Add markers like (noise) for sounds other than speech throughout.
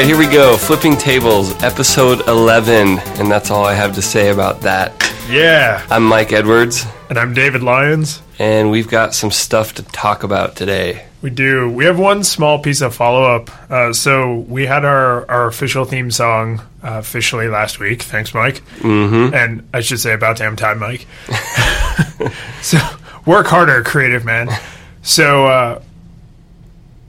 right, here we go. Flipping Tables, episode 11. And that's all I have to say about that. Yeah. I'm Mike Edwards, And I'm David Lyons. and we've got some stuff to talk about today. We do. We have one small piece of follow up. Uh, so we had our, our official theme song uh, officially last week. Thanks, Mike. Mm-hmm. And I should say about damn time, Mike. (laughs) so work harder, creative man. So uh,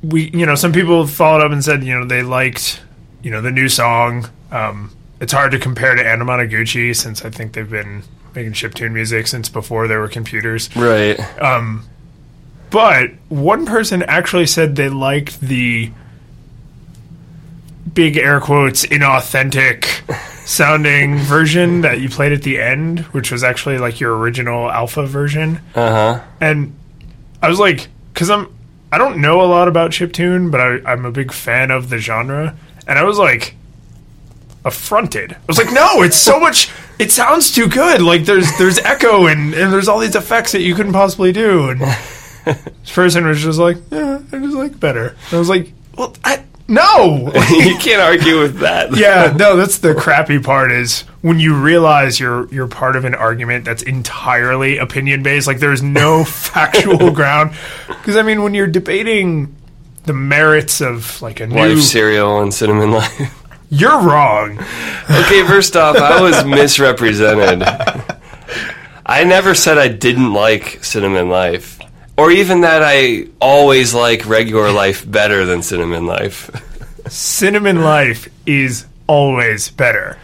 we, you know, some people followed up and said, you know, they liked, you know, the new song. Um, it's hard to compare to Anamanaguchi since I think they've been making chiptune music since before there were computers. Right. Um, But one person actually said they liked the big air quotes inauthentic sounding (laughs) version that you played at the end, which was actually like your original alpha version. Uh huh. And I was like, because I'm I don't know a lot about chiptune, but I, I'm a big fan of the genre, and I was like affronted. I was like, no, it's so much. It sounds too good. Like there's there's echo and and there's all these effects that you couldn't possibly do. And (laughs) this person was just like, yeah, I just like better. And I was like, well, I no. (laughs) (laughs) you can't argue with that. (laughs) Yeah, no, that's the crappy part is when you realize you're you're part of an argument that's entirely opinion based. Like there's no factual ground. Because I mean, when you're debating the merits of like a new, Life cereal and cinnamon life. you're wrong. Okay, first off, I was misrepresented. I never said I didn't like Cinnamon Life. Or even that I always like regular life better than Cinnamon Life. Cinnamon Life is always better.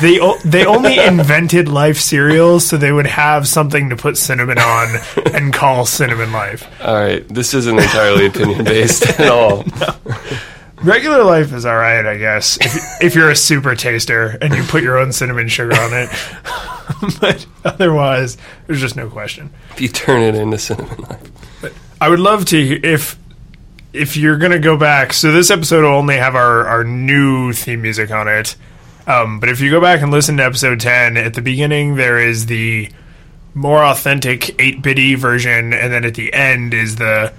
They o- they only (laughs) invented life cereals so they would have something to put cinnamon on and call cinnamon life. All right, this isn't entirely opinion based at all. (laughs) Regular life is all right, I guess, if, if you're a super taster and you put your own cinnamon sugar on it. (laughs) but otherwise, there's just no question. If you turn it into Cinnamon Life. I would love to if if you're gonna go back. So this episode will only have our our new theme music on it. Um, but if you go back and listen to episode ten, at the beginning there is the more authentic eight bitty version, and then at the end is the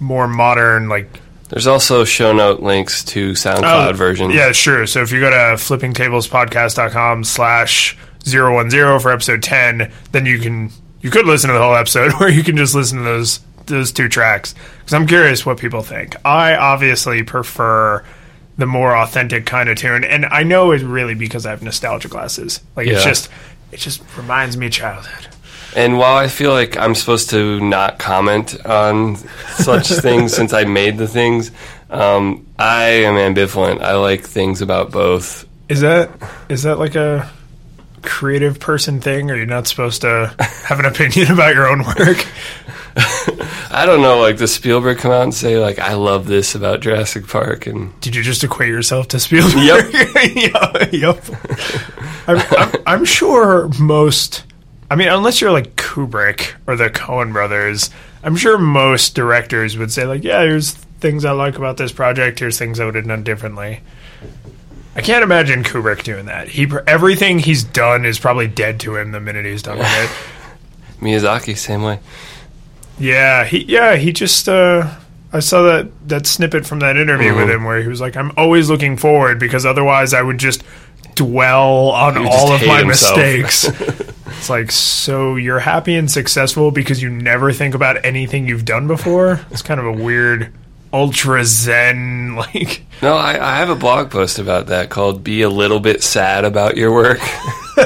more modern like There's also show note links to SoundCloud Oh, versions. Yeah, sure. So if you go to flippingtablespodcast.com slash 010 for episode 10, then you can, you could listen to the whole episode (laughs) or you can just listen to those, those two tracks. Because I'm curious what people think. I obviously prefer the more authentic kind of tune. And I know it's really because I have nostalgia glasses. Like it's just, it just reminds me of childhood. And while I feel like I'm supposed to not comment on such (laughs) things since I made the things, um, I am ambivalent. I like things about both. Is that, is that like a creative person thing? Or you're not supposed to have an opinion (laughs) about your own work? (laughs) I don't know, like, does Spielberg come out and say, like, I love this about Jurassic Park? And Did you just equate yourself to Spielberg? Yep. yep. yep. I'm, I'm, I'm sure most. I mean, unless you're like Kubrick or the Coen brothers, I'm sure most directors would say like, "Yeah, here's things I like about this project. Here's things I would have done differently." I can't imagine Kubrick doing that. He everything he's done is probably dead to him the minute he's done with it. (laughs) Miyazaki, same way. Yeah, he yeah he just uh, I saw that that snippet from that interview with Mhm. him where he was like, "I'm always looking forward because otherwise I would just dwell on would all of my himself." mistakes." (laughs) it's like, so you're happy and successful because you never think about anything you've done before. It's kind of a weird ultra zen (laughs) like. No, I, I have a blog post about that called Be a Little Bit Sad About Your Work. (laughs)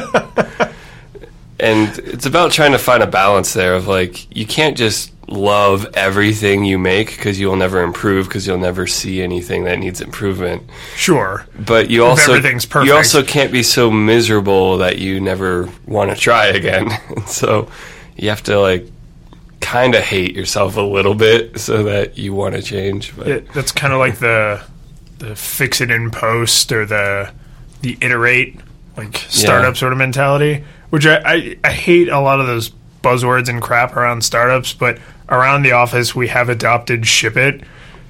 and it's about trying to find a balance there of like, you can't just love everything you make because you'll never improve because you'll never see anything that needs improvement. Sure, But you also everything's perfect. you also can't be so miserable that you never want to try again. And (laughs) so you have to like kind of hate yourself a little bit so that you want to change. But it, that's kind of like the the fix it in post or the the iterate like startup sort of mentality which I, I, I hate a lot of those buzzwords and crap around startups but around the office we have adopted ship it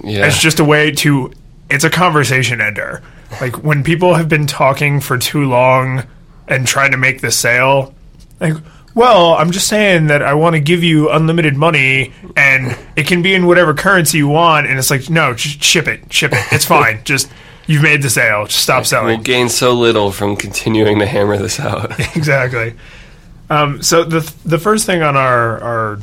yeah, it's just a way to it's a conversation ender like when people have been talking for too long and trying to make the sale like well i'm just saying that i want to give you unlimited money and it can be in whatever currency you want and it's like no just ship it ship it it's fine (laughs) just You've made the sale. Just stop selling. We'll gain so little from continuing to hammer this out. (laughs) exactly. Um, so the the first thing on our our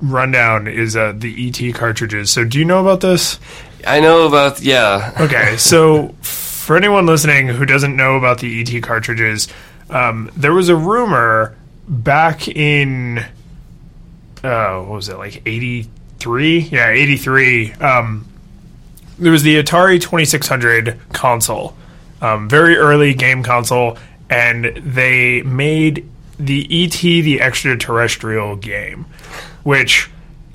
rundown is uh, the ET cartridges. So do you know about this? I know about yeah. Okay, so for anyone listening who doesn't know about the ET cartridges, um, there was a rumor back in uh, what was it like eighty three? Yeah, eighty three. Um, there was the Atari twenty six hundred console, um, very early game console, and they made the ET the extraterrestrial game, which.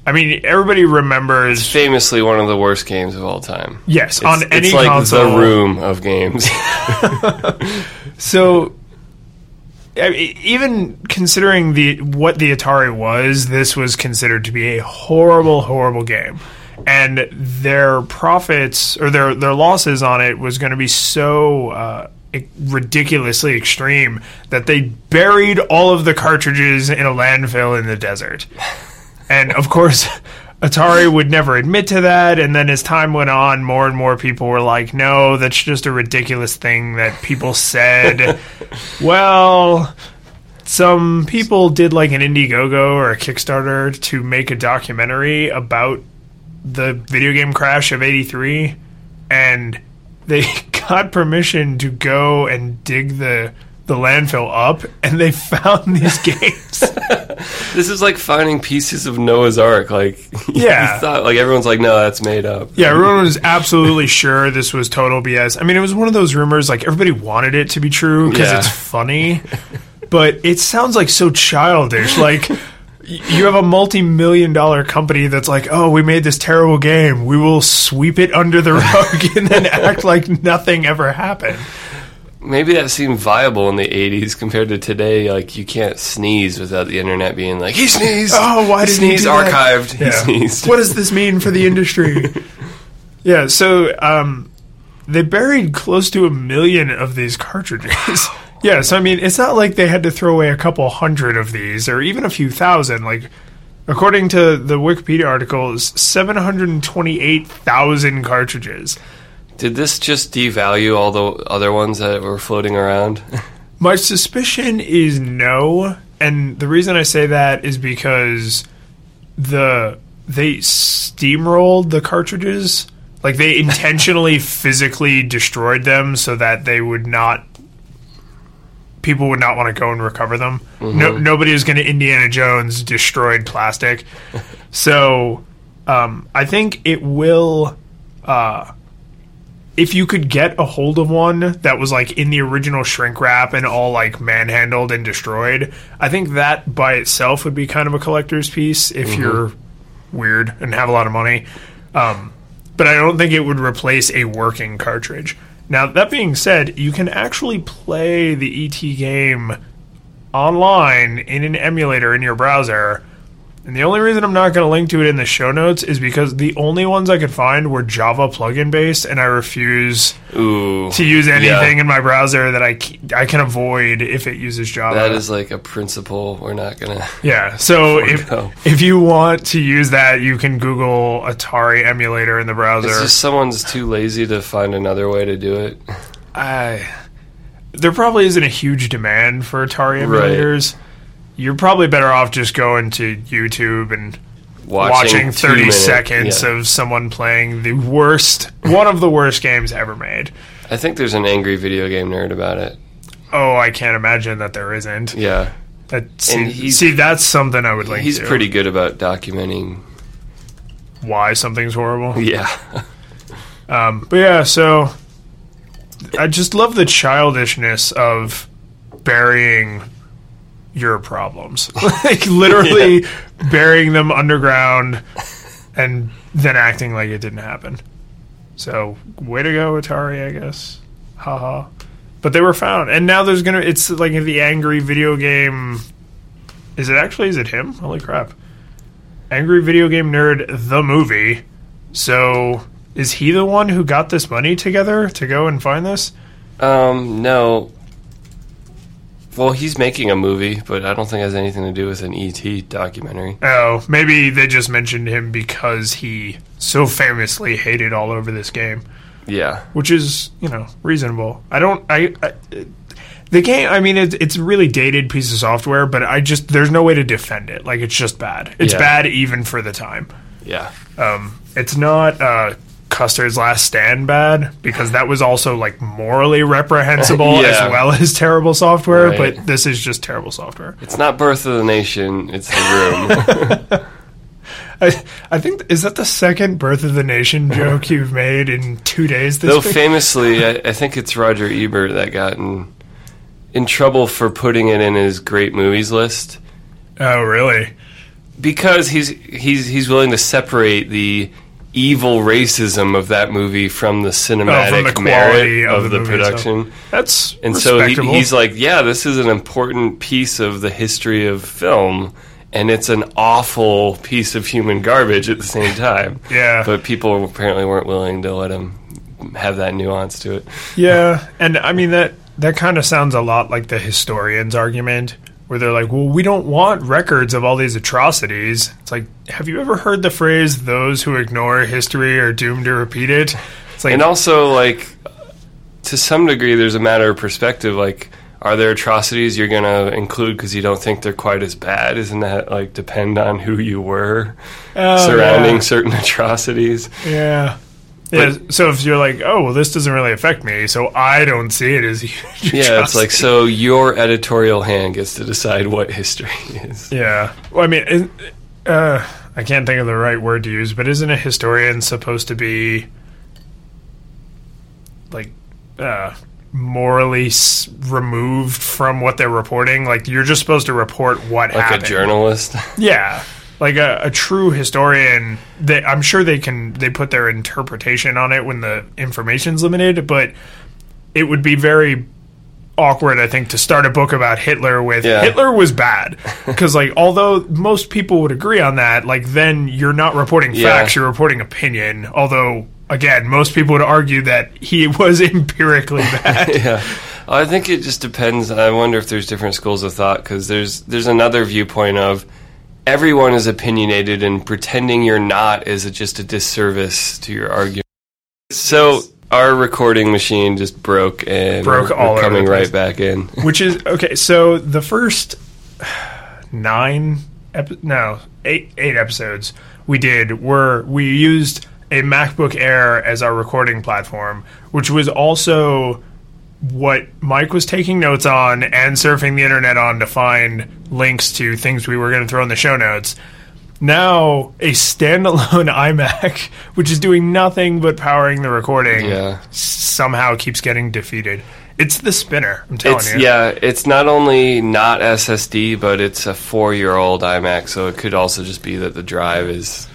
I mean, everybody remembers. It's famously one of the worst games of all time. Yes, It's, on any it's like console. the room of games. (laughs) (laughs) So, I mean, even considering the what the Atari was, this was considered to be a horrible, horrible game, and their profits or their their losses on it was going to be so. Uh, ridiculously extreme that they buried all of the cartridges in a landfill in the desert. And of course, Atari would never admit to that. And then as time went on, more and more people were like, no, that's just a ridiculous thing that people said. (laughs) well, some people did like an Indiegogo or a Kickstarter to make a documentary about the video game crash of 83. And they (laughs) got permission to go and dig the the landfill up and they found these (laughs) games. this is like finding pieces of Noah's Ark. Like (laughs) Yeah. you thought like everyone's like, no, that's made up. Yeah, everyone was absolutely sure this was total BS. I mean, it was one of those rumors like everybody wanted it to be true because Yeah. it's funny, but it sounds like so childish. Like you have a multi-million dollar company that's like, "Oh, we made this terrible game. We will sweep it under the rug (laughs) and then act like nothing ever happened." Maybe that seemed viable in the '80s compared to today. Like you can't sneeze without the internet being like, he sneezed. (laughs) Oh, why he did he sneeze do that?" archived? He sneezed. What does this mean for the (laughs) industry? yeah, so um, they buried close to a million of these cartridges. (gasps) yeah, so I mean, it's not like they had to throw away a couple hundred of these or even a few thousand. Like, according to the Wikipedia article, it's 728,000 cartridges. Did this just devalue all the other ones that were floating around? (laughs) My suspicion is no, and the reason I say that is because the they steamrolled the cartridges. Like they intentionally (laughs) physically destroyed them so that they would not people would not want to go and recover them. No nobody is going to Indiana Jones destroyed plastic. (laughs) so um, I think it will uh, if you could get a hold of one that was like in the original shrink wrap and all like manhandled and destroyed, I think that by itself would be kind of a collector's piece if you're weird and have a lot of money. Um, but I don't think it would replace a working cartridge. Now, that being said, you can actually play the ET game online in an emulator in your browser. And the only reason I'm not going to link to it in the show notes is because the only ones I could find were Java plugin based, and I refuse Ooh, to use anything Yeah. in my browser that I, I can avoid if it uses Java. that is like a principle. We're not gonna. (laughs) yeah. So (laughs) if, if you want to use that, you can Google Atari emulator in the browser. It's just someone's too lazy to find another way to do it. I there probably isn't a huge demand for Atari Right. You're probably better off just going to YouTube and watching, two 30 minute- seconds yeah. of someone playing the worst, one of the worst games ever made. I think there's an angry video game nerd about it. Oh, I can't imagine that there isn't. Yeah, That, see, see, that's something I would link he's to. pretty good about documenting. Why something's horrible. (laughs) Yeah, Um, but yeah, so I just love the childishness of burying your problems, (laughs) like literally (laughs) burying them underground and then acting like it didn't happen. So way to go, Atari, I guess. Haha. But they were found, and now there's gonna. It's like the angry video game. Is it actually? Is it him? Holy crap! Angry video game nerd, the movie. So is he the one who got this money together to go and find this? um, no. Well, he's making a movie, but I don't think it has anything to do with an ET documentary. Oh, maybe they just mentioned him because he so famously hated all over this game. Yeah. which is you know reasonable. I don't. I, I the game. I mean, it's it's a really dated piece of software, but I just there's no way to defend it. Like it's just bad. It's Yeah. bad even for the time. Yeah. Um, it's not uh, Custer's Last Stand bad because that was also like morally reprehensible (laughs) Yeah. as well as terrible software. Right. But this is just terrible software. It's not Birth of the Nation, it's the room. (laughs) (laughs) I, I think is that the second Birth of the Nation joke you've made in two days this Though week. famously, I, I think it's Roger Ebert that got in, in trouble for putting it in his great movies list oh, really? because he's he's he's willing to separate the evil racism of that movie from the oh, cinematic Oh, the quality merit of of, the the, movie production. That's And so he, he's like, yeah, this is an important piece of the history of film, and it's an awful piece of human garbage at the same (laughs) time. Yeah. But people apparently weren't willing to let him have that nuance to it. Yeah, (laughs) and I mean that that kind of sounds a lot like the historians' argument, where they're like, "Well, we don't want records of all these atrocities." It's like, have you ever heard the phrase "those who ignore history are doomed to repeat it"? It's like, And also, like, to some degree, there's a matter of perspective. Like, are there atrocities you're going to include because you don't think they're quite as bad? Isn't that, like, depend on who you were oh, surrounding yeah. certain (laughs) atrocities? Yeah. Yeah, so if you're like, oh well, this doesn't really affect me, so I don't see it as (laughs) huge Yeah, it's like, so your editorial hand gets to decide what history (laughs) is. yeah. Well, I mean, uh, I can't think of the right word to use, but isn't a historian supposed to be like uh, morally s- removed from what they're reporting? Like you're just supposed to report what happened. Like happened. a journalist. (laughs) Yeah. Like a, a true historian, they, I'm sure they can they put their interpretation on it when the information's limited, but it would be very awkward, I think, to start a book about Hitler with Yeah. Hitler was bad (laughs) because, like, although most people would agree on that, like, then you're not reporting Yeah. facts, you're reporting opinion. Although, again, most people would argue that he (laughs) was empirically (laughs) bad. yeah. I think it just depends. I wonder if there's different schools of thought because there's there's another viewpoint of everyone is opinionated and pretending you're not is a, just a disservice to your argument. So our recording machine just broke and Broke we're all coming right back in. which is okay. So the first nine, epi- no, eight, eight episodes we did were we used a MacBook Air as our recording platform, which was also what Mike was taking notes on and surfing the internet on to find links to things we were going to throw in the show notes. Now, a standalone (laughs) iMac, which is doing nothing but powering the recording, Yeah. somehow keeps getting defeated. It's the spinner, I'm telling It's you. yeah, it's not only not SSD, but it's a four-year-old iMac, so it could also just be that the drive is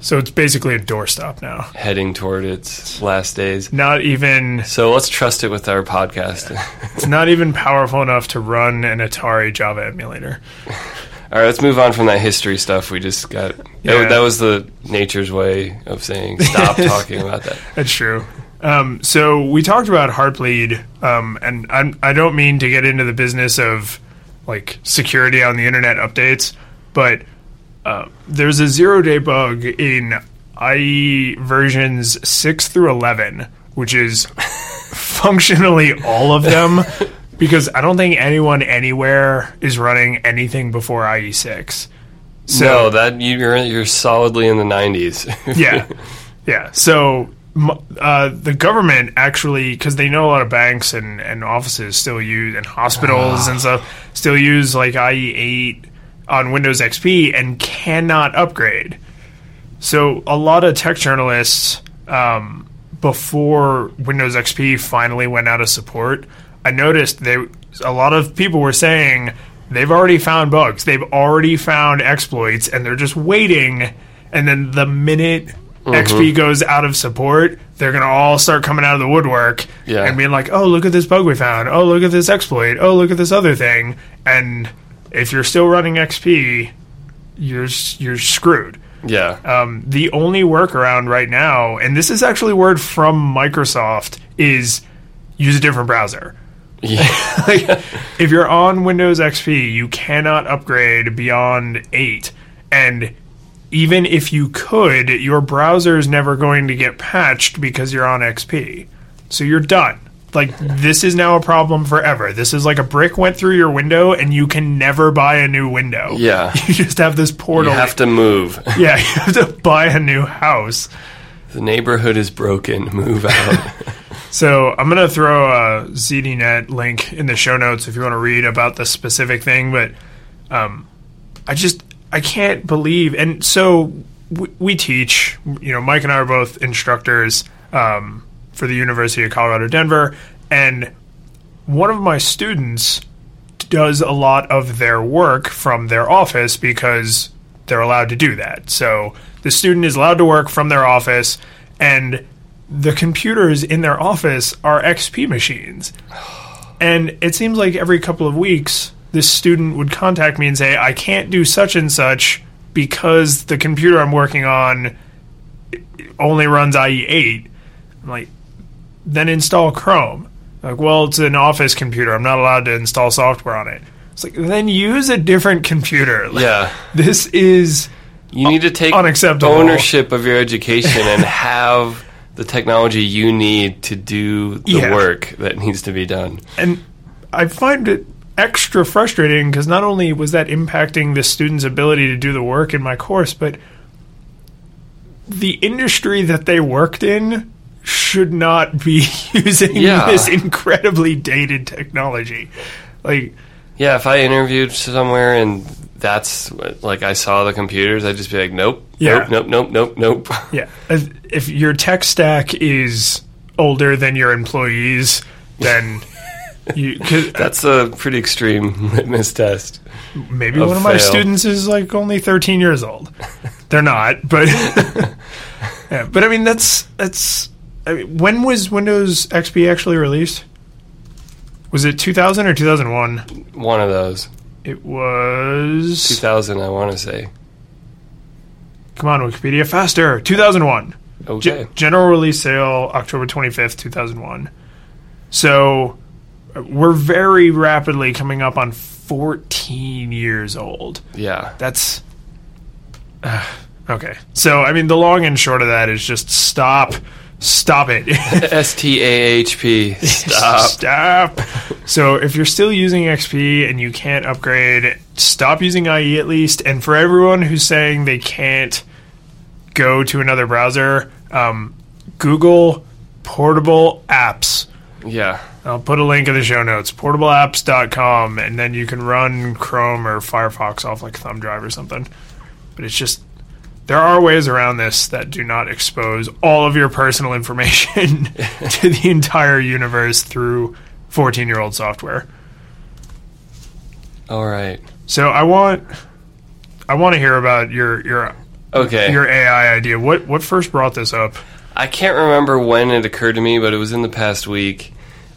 So it's basically a doorstop now. heading toward its last days. Not even So let's trust it with our podcast. (laughs) it's not even powerful enough to run an Atari Java emulator. (laughs) All right, let's move on from that history stuff we just got. that- That, was the nature's way of saying stop (laughs) talking about that. That's true. Um, so we talked about Heartbleed, um, and I'm, I don't mean to get into the business of like security on the internet updates, but uh, there's a zero day bug in IE versions six through eleven, which is (laughs) functionally all of them. (laughs) Because I don't think anyone anywhere is running anything before IE six. So no, that you're you're solidly in the '90s. yeah, (laughs) yeah. So uh, the government actually, because they know a lot of banks and, and offices still use and hospitals and stuff still use like IE8 on Windows XP and cannot upgrade. So a lot of tech journalists, um, before Windows XP finally went out of support, I noticed they a lot of people were saying they've already found bugs, they've already found exploits, and they're just waiting. And then the minute XP goes out of support, they're gonna all start coming out of the woodwork Yeah. and being like, "Oh, look at this bug we found! Oh, look at this exploit! Oh, look at this other thing!" And if you're still running XP, you're you're screwed. yeah, Um, the only workaround right now, and this is actually word from Microsoft, is use a different browser. yeah. like, (laughs) if you're on Windows XP, you cannot upgrade beyond 8. And even if you could, your browser is never going to get patched because you're on XP. So you're done. Like this is now a problem forever. This is like a brick went through your window and you can never buy a new window. Yeah. (laughs) You just have this portal. You have to move. (laughs) yeah, you have to buy a new house. The neighborhood is broken. Move out. (laughs) So I'm gonna throw a ZDNet link in the show notes if you want to read about the specific thing. But um, I just I can't believe, and so we, we teach. You know, Mike and I are both instructors um, for the University of Colorado Denver, and one of my students does a lot of their work from their office because they're allowed to do that. So the student is allowed to work from their office, and the computers in their office are XP machines. And it seems like every couple of weeks, this student would contact me and say, I can't do such and such because the computer I'm working on only runs IE8. I'm like, then install Chrome. Like, well, it's an office computer. I'm not allowed to install software on it. It's like, then use a different computer. Like, (laughs) yeah. This is You need to take Unacceptable. ownership of your education and (laughs) have the technology you need to do the Yeah. work that needs to be done. and I find it extra frustrating because not only was that impacting the student's ability to do the work in my course, but the industry that they worked in should not be (laughs) using Yeah. this incredibly dated technology. Like, Yeah, if I interviewed somewhere and that's like I saw the computers, I'd just be like, nope, Yeah. nope, nope, nope, nope, nope. (laughs) yeah, if, if your tech stack is older than your employees, then you 'cause That's a pretty extreme (laughs) litmus test. maybe one of my fail. students is like only 13 years old. (laughs) They're not, but (laughs) yeah, but I mean that's that's I mean, when was Windows XP actually released? Was it 2000 or 2001? One of those. It was 2000, I want to say. Come on Wikipedia faster. 2001. Okay. Ge- general release sale October 25th, 2001. So uh, we're very rapidly coming up on 14 years old. yeah. That's uh, okay. So I mean, the long and short of that is just stop, stop it, (laughs) S T A H P. Stop. (laughs) stop. So if you're still using XP and you can't upgrade, stop using IE at least. And for everyone who's saying they can't go to another browser, um, Google portable apps. Yeah. I'll put a link in the show notes, portableapps.com, and then you can run Chrome or Firefox off like a thumb drive or something. But it's just, there are ways around this that do not expose all of your personal information (laughs) to the entire universe through 14 year old software. All right. So I want, I want to hear about your, your, Okay. your AI idea. What, what first brought this up? I can't remember when it occurred to me, but it was in the past week.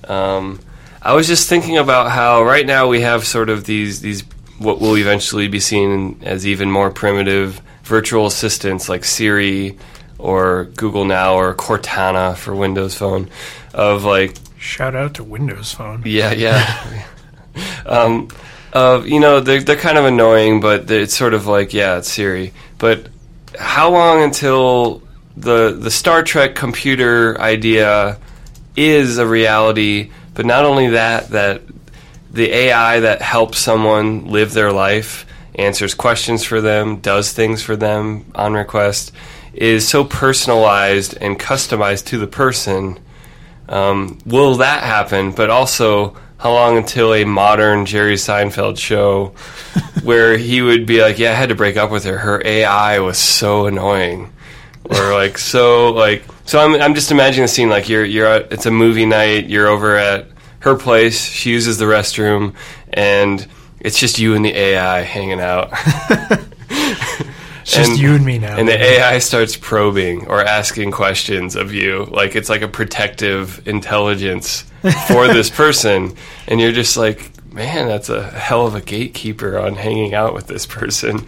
Um, I was just thinking about how right now we have sort of these these what will eventually be seen as even more primitive virtual assistants like Siri or Google Now or Cortana for Windows Phone of like Shout out to Windows Phone. yeah, yeah. (laughs) um, uh, you know, they're, they're kind of annoying, but it's sort of like, yeah, it's Siri. But how long until the the Star Trek computer idea is a reality? But not only that, that the AI that helps someone live their life, answers questions for them, does things for them on request, is so personalized and customized to the person um, will that happen? But also, how long until a modern Jerry Seinfeld show (laughs) where he would be like, "Yeah, I had to break up with her. Her AI was so annoying," or like so like so. I'm I'm just imagining the scene like you're you're at, it's a movie night. You're over at her place. She uses the restroom, and it's just you and the AI hanging out. It's just you and me now. And the AI starts probing or asking questions of you. Like it's like a protective intelligence for (laughs) this person. And you're just like, man, that's a hell of a gatekeeper on hanging out with this person.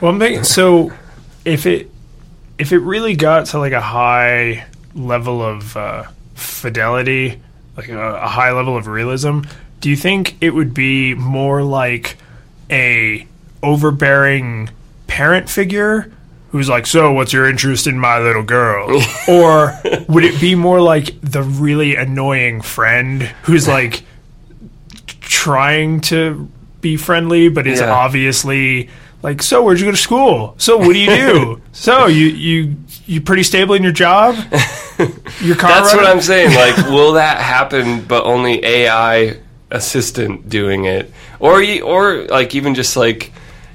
Well, I'm thinking, so if it if it really got to like a high level of uh, fidelity, like a, a high level of realism, do you think it would be more like a overbearing parent figure who's like, "So, what's your interest in my little girl?" (laughs) or would it be more like the really annoying friend who's (laughs) like trying to be friendly but is Yeah. obviously like, "So, where'd you go to school? So, what do you do? (laughs) so, you you you pretty stable in your job? (laughs) Your car That's what? I'm saying. Like, (laughs) will that happen? But only AI assistant doing it, or you, or like even just like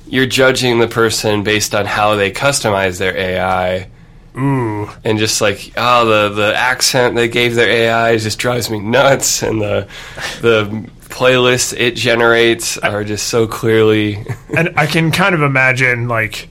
you're judging the person based on how they customize their AI. Ooh. and just like oh the the accent they gave their AI just drives me nuts, and the the playlists it generates are just so clearly (laughs) and I can kind of imagine like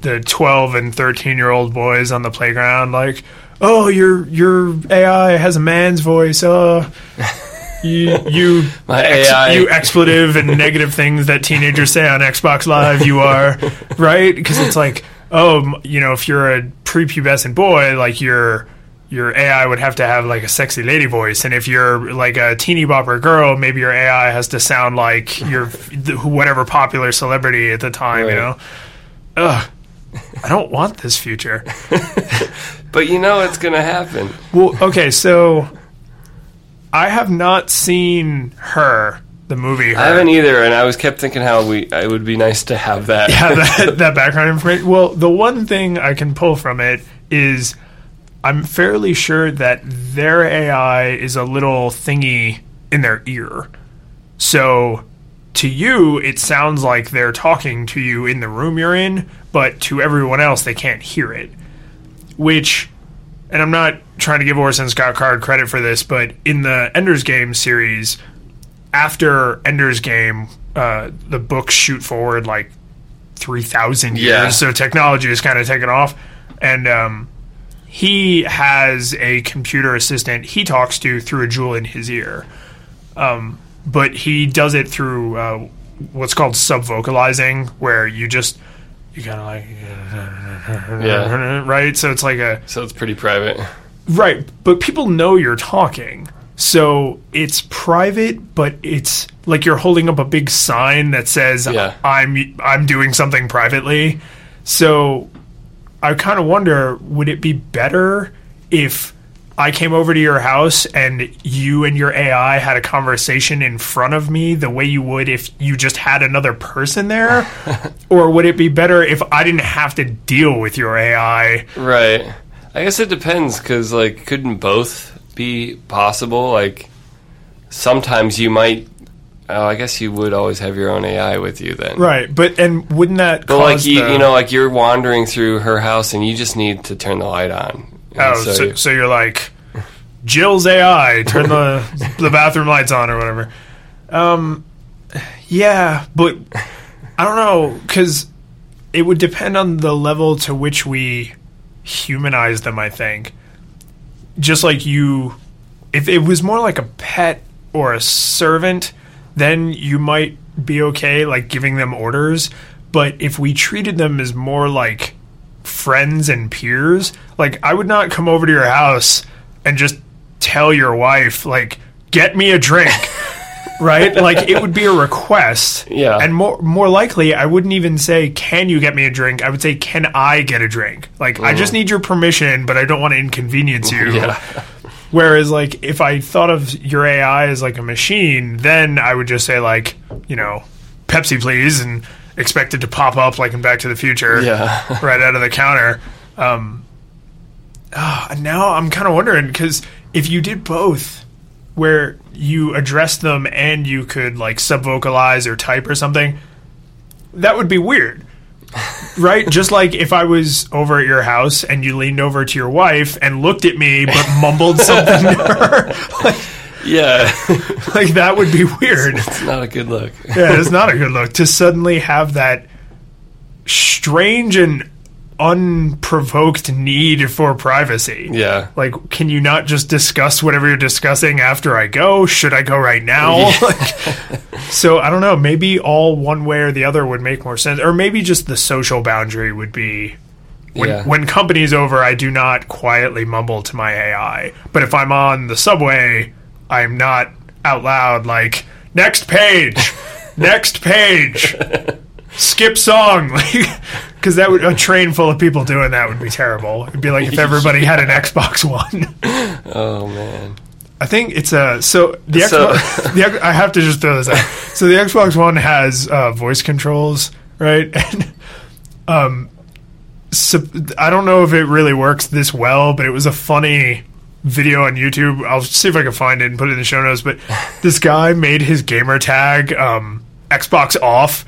the 12 and 13 year old boys on the playground like oh your your AI has a man's voice uh (laughs) you you ex- you expletive and negative things that teenagers say on Xbox Live you are (laughs) right? Because it's like oh you know if you're a prepubescent boy like your your AI would have to have like a sexy lady voice, and if you're like a teeny bopper girl, maybe your AI has to sound like your (laughs) whatever popular celebrity at the time. You know, ugh, I don't want this future. (laughs) but you know it's gonna happen Well, okay, so I have not seen her, the movie. Her. I haven't either and I was kept thinking how we it would be nice to have that have that, (laughs) that background information. Well, the one thing I can pull from it is I'm fairly sure that their AI is a little thingy in their ear. So to you, it sounds like they're talking to you in the room you're in, but to everyone else, they can't hear it. Which, and I'm not trying to give Orson Scott Card credit for this, but in the Ender's Game series, after Ender's Game, uh, the books shoot forward like 3,000 years, Yeah. so technology is kind of taken off. And um, he has a computer assistant he talks to through a jewel in his ear. Um, but he does it through uh, what's called subvocalizing, where you just, you kind of like, (laughs) Yeah. right? So it's like a, so it's pretty private Right, but people know you're talking. So it's private, but it's like you're holding up a big sign that says Yeah. I'm I'm doing something privately. So I kind of wonder would it be better if I came over to your house and you and your AI had a conversation in front of me the way you would if you just had another person there? (laughs) or would it be better if I didn't have to deal with your AI? right I guess it depends because like couldn't both be possible like sometimes you might oh I guess you would always have your own AI with you then Right, but and wouldn't that But cause like you, the- you know, like you're wandering through her house and you just need to turn the light on. Oh, so, so, you're like Jill's AI, turn the (laughs) the bathroom lights on or whatever. Um, yeah, but I don't know because it would depend on the level to which we humanize them. I think, just like you, if it was more like a pet or a servant, then you might be okay, like giving them orders. But if we treated them as more like friends and peers, like I would not come over to your house and just tell your wife, like, get me a drink. (laughs) right? Like it would be a request. Yeah. And more more likely I wouldn't even say, Can you get me a drink? I would say, Can I get a drink? Like I just mm. need your permission, but I don't want to inconvenience you. (laughs) Yeah. Whereas like if I thought of your AI as like a machine, then I would just say like, you know, Pepsi please and expect it to pop up like in Back to the Future Yeah. (laughs) right out of the counter. Um, and now I'm kind of wondering because if you did both, where you addressed them and you could like subvocalize or type or something, that would be weird. Right? Just like if I was over at your house and you leaned over to your wife and looked at me but (laughs) mumbled something to her. Like, yeah, (laughs) like that would be weird. it's not a good look. Yeah, it's not a good look to suddenly have that strange and unprovoked need for privacy. Yeah, Like, can you not just discuss whatever you're discussing after I go? Should I go right now? (laughs) Like, so I don't know. Maybe all one way or the other would make more sense, or maybe just the social boundary would be. When, Yeah. when company's over, I do not quietly mumble to my AI. But if I'm on the subway, I'm not out loud like, next page, (laughs) next page. Skip song, (laughs) because that would a train full of people doing that would be terrible. It'd be like if (laughs) everybody had an Xbox One. (laughs) Oh man. I think it's a so the So- Xbox. the, I have to just throw this out. So the Xbox One has uh, voice controls, right? And um, so, I don't know if it really works this well, but it was a funny video on YouTube. I'll see if I can find it and put it in the show notes. But this guy made his gamer tag um, Xbox off.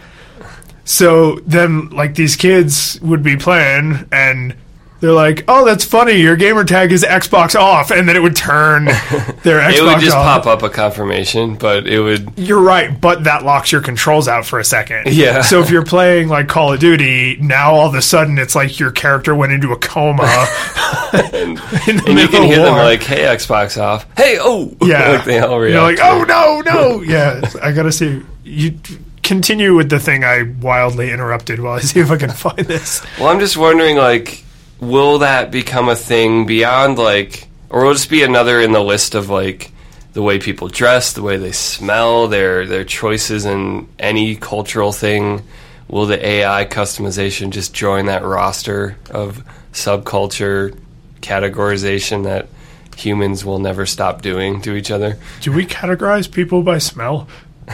So then, like these kids would be playing, and they're like, "Oh, that's funny. Your gamer tag is Xbox off," and then it would turn (laughs) their Xbox It would just off. pop up a confirmation, but it would. You're right, but that locks your controls out for a second. Yeah. So if you're (laughs) playing like Call of Duty, now all of a sudden it's like your character went into a coma. (laughs) the And you can hear them like, "Hey, Xbox off." Hey, oh, yeah, like they all You're like, oh no, no, yeah. I gotta see you continue with the thing I wildly interrupted while I see if I can find this. (laughs) Well, I'm just wondering, like, will that become a thing beyond, like, or will it just be another in the list of, like, the way people dress, the way they smell, their their choices in any cultural thing? Will the AI customization just join that roster of subculture categorization that humans will never stop doing to each other? Do we categorize people by smell? (laughs)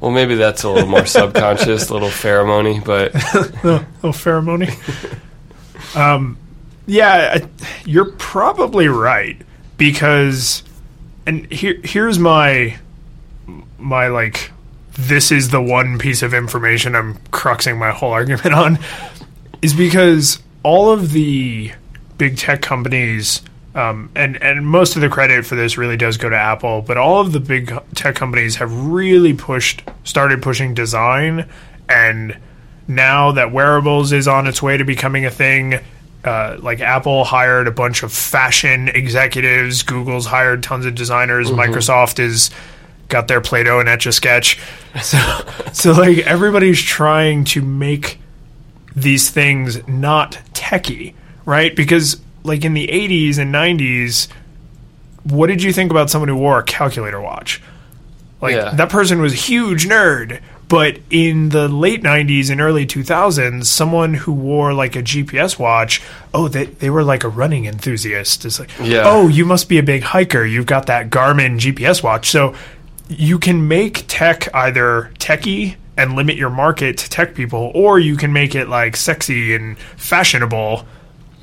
Well, maybe that's a little more subconscious, a little pheromony, but (laughs) Oh, oh pheromone. um, yeah, you're probably right because, and here here's my my like, this is the one piece of information I'm cruxing my whole argument on, is because all of the big tech companies. Um, and and most of the credit for this really does go to Apple, but all of the big tech companies have really pushed, started pushing design, and now that wearables is on its way to becoming a thing, uh, like Apple hired a bunch of fashion executives, Google's hired tons of designers, Microsoft is got their Play-Doh and Etch a Sketch, so (laughs) so like everybody's trying to make these things not techie, right? Because like in the 80s and 90s, what did you think about someone who wore a calculator watch? Like Yeah. that person was a huge nerd. But in the late 90s and early 2000s, someone who wore like a GPS watch, oh, they, they were like a running enthusiast. It's like, Yeah. oh, you must be a big hiker. You've got that Garmin GPS watch. So you can make tech either techie and limit your market to tech people, or you can make it like sexy and fashionable.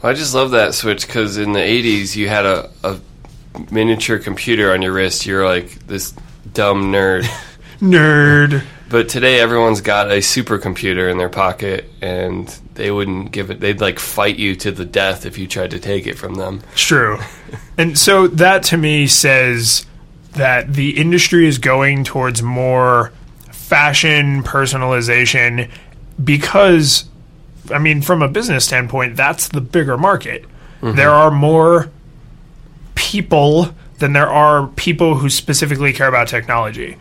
I just love that switch because in the 80s you had a, a miniature computer on your wrist. You're like this dumb nerd. (laughs) Nerd. but today everyone's got a supercomputer in their pocket and they wouldn't give it, they'd like fight you to the death if you tried to take it from them. It's true. (laughs) and so that to me says that the industry is going towards more fashion personalization because I mean from a business standpoint that's the bigger market. There are more people than there are people who specifically care about technology.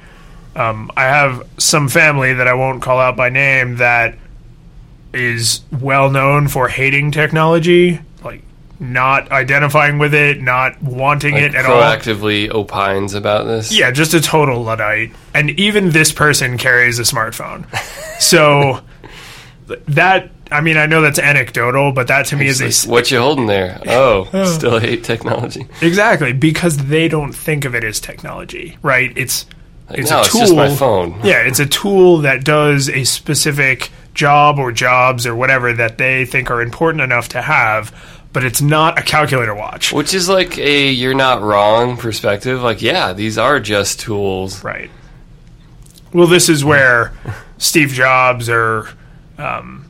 Um, I have some family that I won't call out by name that is well known for hating technology, like not identifying with it, not wanting Like it at all. proactively opines about this. Yeah, just a total luddite. And even this person carries a smartphone. so that I mean, I know that's anecdotal, but that to me is a It's s- like, what you holding there? (laughs) Oh, still hate technology. exactly because they don't think of it as technology, right? It's it's no, a it's tool. just my phone. (laughs) Yeah, it's a tool that does a specific job or jobs or whatever that they think are important enough to have, but it's not a calculator watch. Which is like a you're not wrong perspective. Like, yeah, these are just tools. Right. Well, this is where Steve Jobs or um,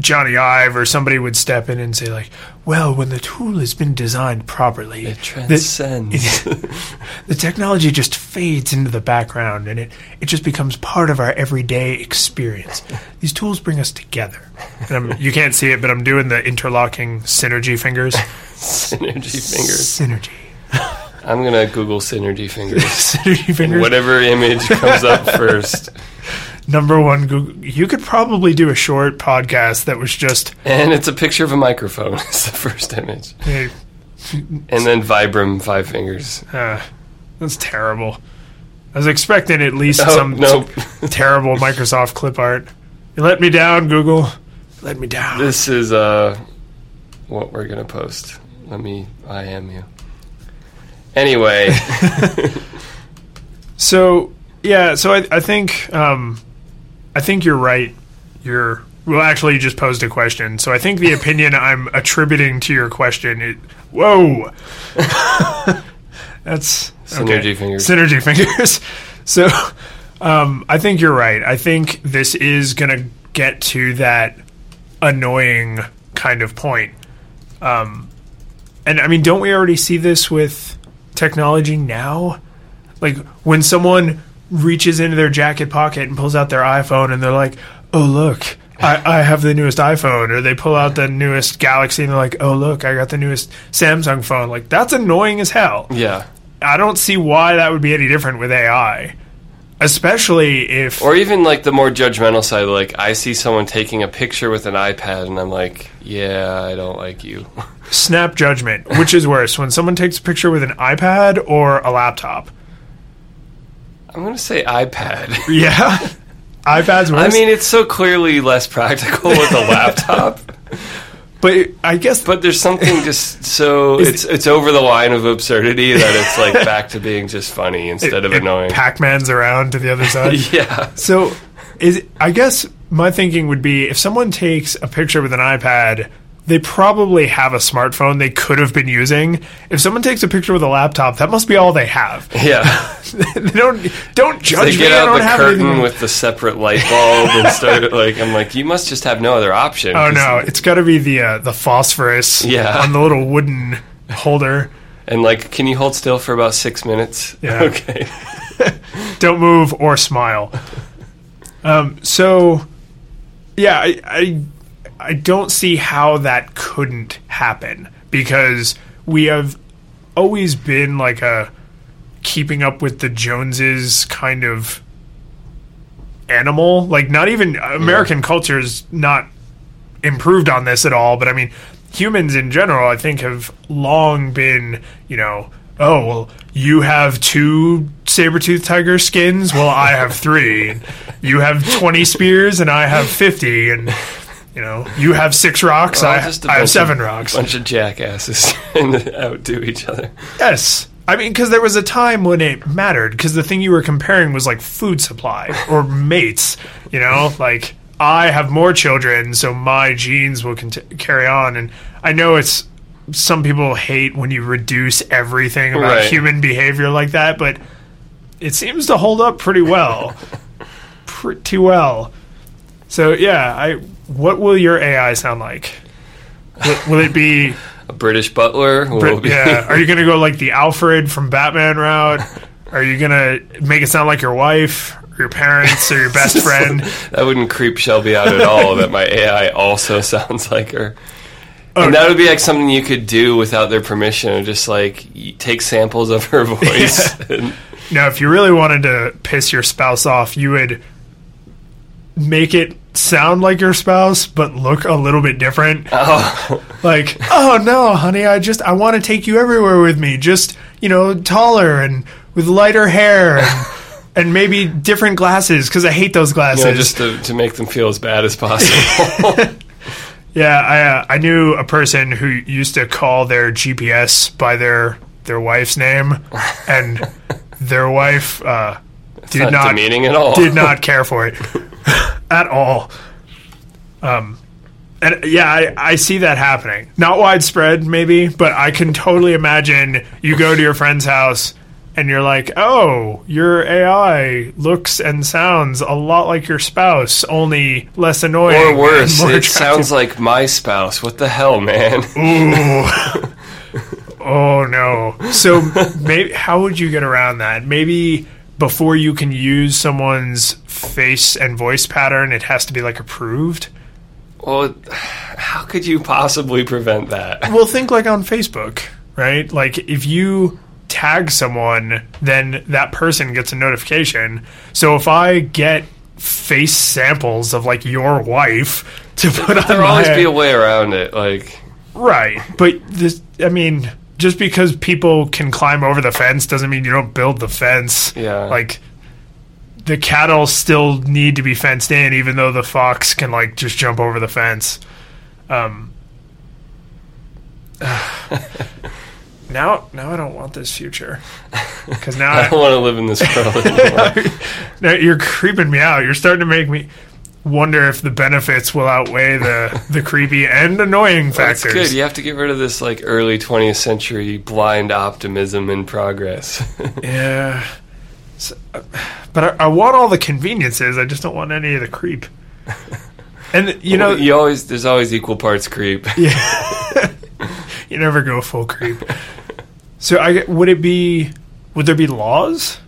Jony Ive or somebody would step in and say, like, well, when the tool has been designed properly, It the- transcends. (laughs) the technology just fades into the background and it, it just becomes part of our everyday experience. These tools bring us together. And I'm, you can't see it, but I'm doing the interlocking synergy fingers. synergy fingers. Synergy. I'm gonna Google synergy fingers. (laughs) Synergy fingers. Whatever image comes up (laughs) first, Number one Google. You could probably do a short podcast that was just. and it's a picture of a microphone. (laughs) It's the first image, Hey, and then Vibram five fingers. Uh, that's terrible. I was expecting at least Oh, some nope. (laughs) terrible Microsoft clip art. You let me down, Google. Let me down. This is uh, what we're gonna post. Let me. I am you. Anyway, (laughs) So yeah, so I, I think um, I think you're right. You're well, actually, you just posed a question. So I think the opinion (laughs) I'm attributing to your question. It, whoa, (laughs) that's Synergy fingers. Synergy (laughs) fingers. So um, I think you're right. I think this is going to get to that annoying kind of point. Um, and I mean, don't we already see this with technology now? Like when someone reaches into their jacket pocket and pulls out their iPhone and they're like, oh, look, I, I have the newest iPhone. Or they pull out the newest Galaxy and they're like, oh, look, I got the newest Samsung phone. Like, that's annoying as hell. yeah. I don't see why that would be any different with AI. Especially if. Or even like the more judgmental side, like I see someone taking a picture with an iPad, and I'm like, yeah, I don't like you. snap judgment. Which is worse, when someone takes a picture with an iPad or a laptop? I'm gonna say iPad. (laughs) (laughs) Yeah. iPad's I mean, it's so clearly less practical with a (laughs) laptop. but I guess But there's something just so it's it's over the line of absurdity that it's like back to being just funny instead of annoying. Pac-Man's around to the other side. yeah. So, is I guess my thinking would be if someone takes a picture with an iPad, they probably have a smartphone they could have been using. If someone takes a picture with a laptop, that must be all they have. (laughs) Yeah. (laughs) they don't don't judge They me. get I out the curtain anything. with the separate light bulb and start (laughs) like I'm like, you must just have no other option. Oh no, it's got to be the uh, the phosphorus Yeah. on the little wooden holder. And like, can you hold still for about six minutes? Yeah. Okay. don't move or smile. Um, so, yeah, I, I I don't see how that couldn't happen because we have always been like a keeping up with the Joneses kind of animal. Like, not even uh, American culture is not improved on this at all, but I mean, humans in general, I think, have long been, you know, oh, well, you have two saber tooth tiger skins, well, I have three. You have 20 spears, and I have 50. And, you know, you have six rocks, Well, I, I have seven of- rocks. Bunch of jackasses (laughs) and outdo each other. Yes. I mean, because there was a time when it mattered, because the thing you were comparing was like food supply or mates. You know, like I have more children, so my genes will cont- carry on. And I know it's some people hate when you reduce everything about Right. human behavior like that, but it seems to hold up pretty well. (laughs) pretty well. So yeah, I what will your AI sound like? Will, will it be A British butler Brit- be yeah. (laughs) Are you going to go like the Alfred from Batman route? Are you going to make it sound like your wife, or your parents, or your best (laughs) friend? that wouldn't creep Shelby out at all. that my AI also (laughs) sounds like her. Oh, and that would be like something you could do without their permission, just like take samples of her voice. and, Now, if you really wanted to piss your spouse off, you would make it sound like your spouse, but look a little bit different. oh, (laughs) Like, oh no, honey, I just I want to take you everywhere with me. Just you know, taller and with lighter hair and, (laughs) and maybe different glasses because I hate those you glasses. know, just to, to make them feel as bad as (laughs) possible. Yeah, I uh, I knew a person who used to call their GPS by their their wife's name, and their wife uh, did not not demeaning at all. did not care for it (laughs) at all. Um, and yeah, I, I see that happening. Not widespread, maybe, but I can totally imagine you go to your friend's house and you're like, oh, your AI looks and sounds a lot like your spouse, only less annoying. Or worse, it attractive." sounds like my spouse. What the hell, man? Ooh. (laughs) oh no. So maybe how would you get around that? Maybe before you can use someone's face and voice pattern, it has to be like approved. Well, how could you possibly prevent that? (laughs) Well, think like on Facebook, right? Like if you tag someone, then that person gets a notification. So if I get face samples of like your wife (laughs) to put on There'll my always be a way around it. Like, Right. But this, I mean, just because people can climb over the fence doesn't mean you don't build the fence. Yeah. Like, the cattle still need to be fenced in, even though the fox can like just jump over the fence. Um, (sighs) now, now I don't want this future because now (laughs) I don't want to live in this world (laughs) anymore. now you're creeping me out. You're starting to make me wonder if the benefits will outweigh the (laughs) the creepy and annoying factors. That's good. You have to get rid of this like early 20th century blind optimism and progress. Yeah. So, uh, but I, I want all the conveniences. I just don't want any of the creep. (laughs) And you know, you always there's always equal parts creep. (laughs) Yeah, you never go full creep. So I would it be would there be laws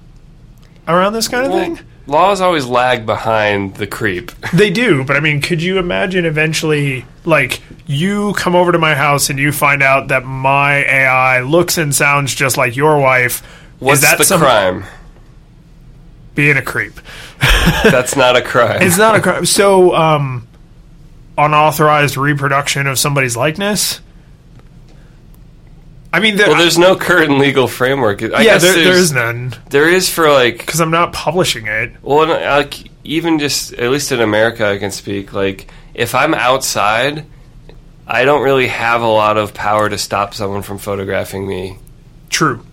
around this kind of Well, thing? laws always lag behind the creep. (laughs) They do, but I mean, could you imagine eventually, like, you come over to my house and you find out that my AI looks and sounds just like your wife? What's Is that the some- crime? Being a creep. That's not a crime. It's not a crime. So, um, unauthorized reproduction of somebody's likeness. I mean, there, well, there's no current legal framework. I yeah, guess there, there there's- none There is for like because I'm not publishing it. Well, like even just at least in America, I can speak. Like if I'm outside, I don't really have a lot of power to stop someone from photographing me. True.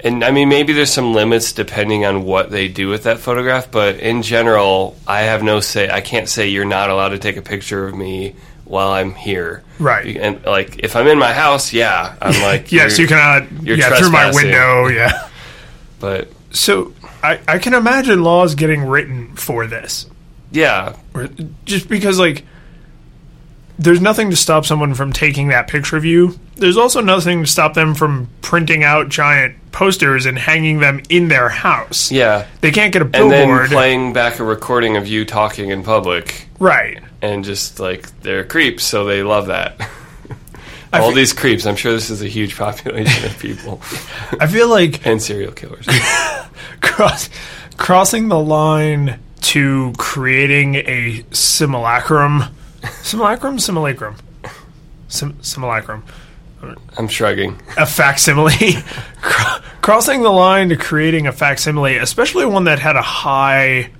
And I mean, maybe there's some limits depending on what they do with that photograph. But in general, I have no say. I can't say you're not allowed to take a picture of me while I'm here. Right. And like if I'm in my house, yeah, I'm like Yes, you cannot. you're Yeah, through my window. Yeah. But So I, I can imagine laws getting written for this. yeah, Or- just because like there's nothing to stop someone from taking that picture of you there's also nothing to stop them from printing out giant posters and hanging them in their house yeah. they can't get a billboard. And then playing back a recording of you talking in public. right and just like they're creeps, so they love that. (laughs) All fe- these creeps. I'm sure this is a huge (laughs) population of people i feel like (laughs) and serial killers. cross, crossing the line to creating a simulacrum simulacrum simulacrum Sim- simulacrum I'm shrugging. a facsimile, (laughs) crossing the line to creating a facsimile, especially one that had a high,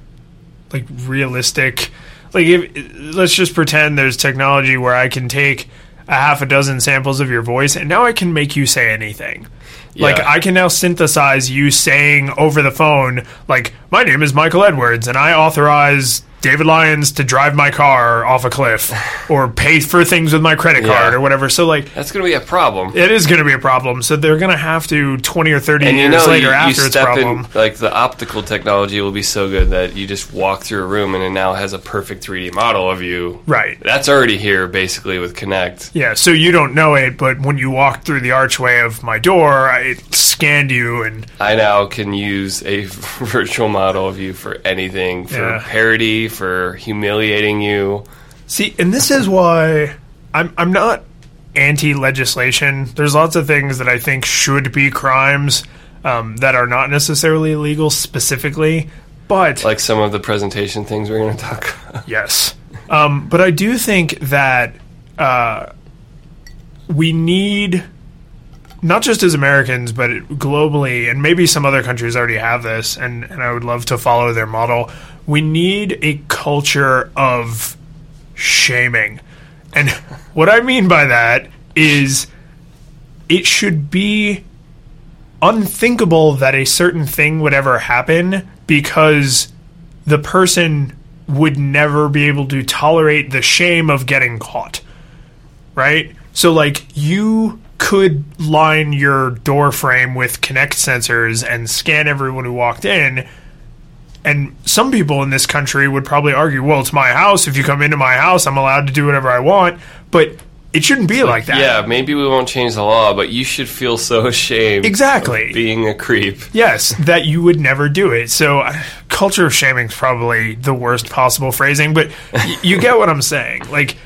like realistic, like if let's just pretend there's technology where I can take a half a dozen samples of your voice and now I can make you say anything. Like I can now synthesize you saying over the phone, like my name is Michael Edwards and I authorize David Lyons to drive my car off a cliff (sighs) or pay for things with my credit card Yeah. or whatever. So like That's going to be a problem. it is going to be a problem. So they're going to have to twenty or thirty and you years know, later you, you after it's step problem. in, like the optical technology will be so good that you just walk through a room and it now has a perfect 3D model of you. Right. That's already here, basically, with Kinect. Yeah. So you don't know it, but when you walk through the archway of my door, it scanned you, and I now can use a (laughs) virtual model of you for anything, for Yeah. parody, for humiliating you. see, and this is why I'm I'm not anti legislation. There's lots of things that I think should be crimes um, that are not necessarily illegal specifically, but Like some of the presentation things we're going to talk about. Yes. Um, but I do think that uh, we need, not just as Americans, but globally, and maybe some other countries already have this, and, and I would love to follow their model. We need a culture of shaming. And what I mean by that is it should be unthinkable that a certain thing would ever happen because the person would never be able to tolerate the shame of getting caught. Right? So, like, you could line your door frame with Kinect sensors and scan everyone who walked in. And some people in this country would probably argue, well, it's my house. If you come into my house, I'm allowed to do whatever I want. But it shouldn't be like that. Yeah, maybe we won't change the law, but you should feel so (laughs) ashamed. Exactly. of being a creep. Yes, that you would never do it. So, uh, culture of shaming is probably the worst possible phrasing, but y- you get what I'm saying. Like,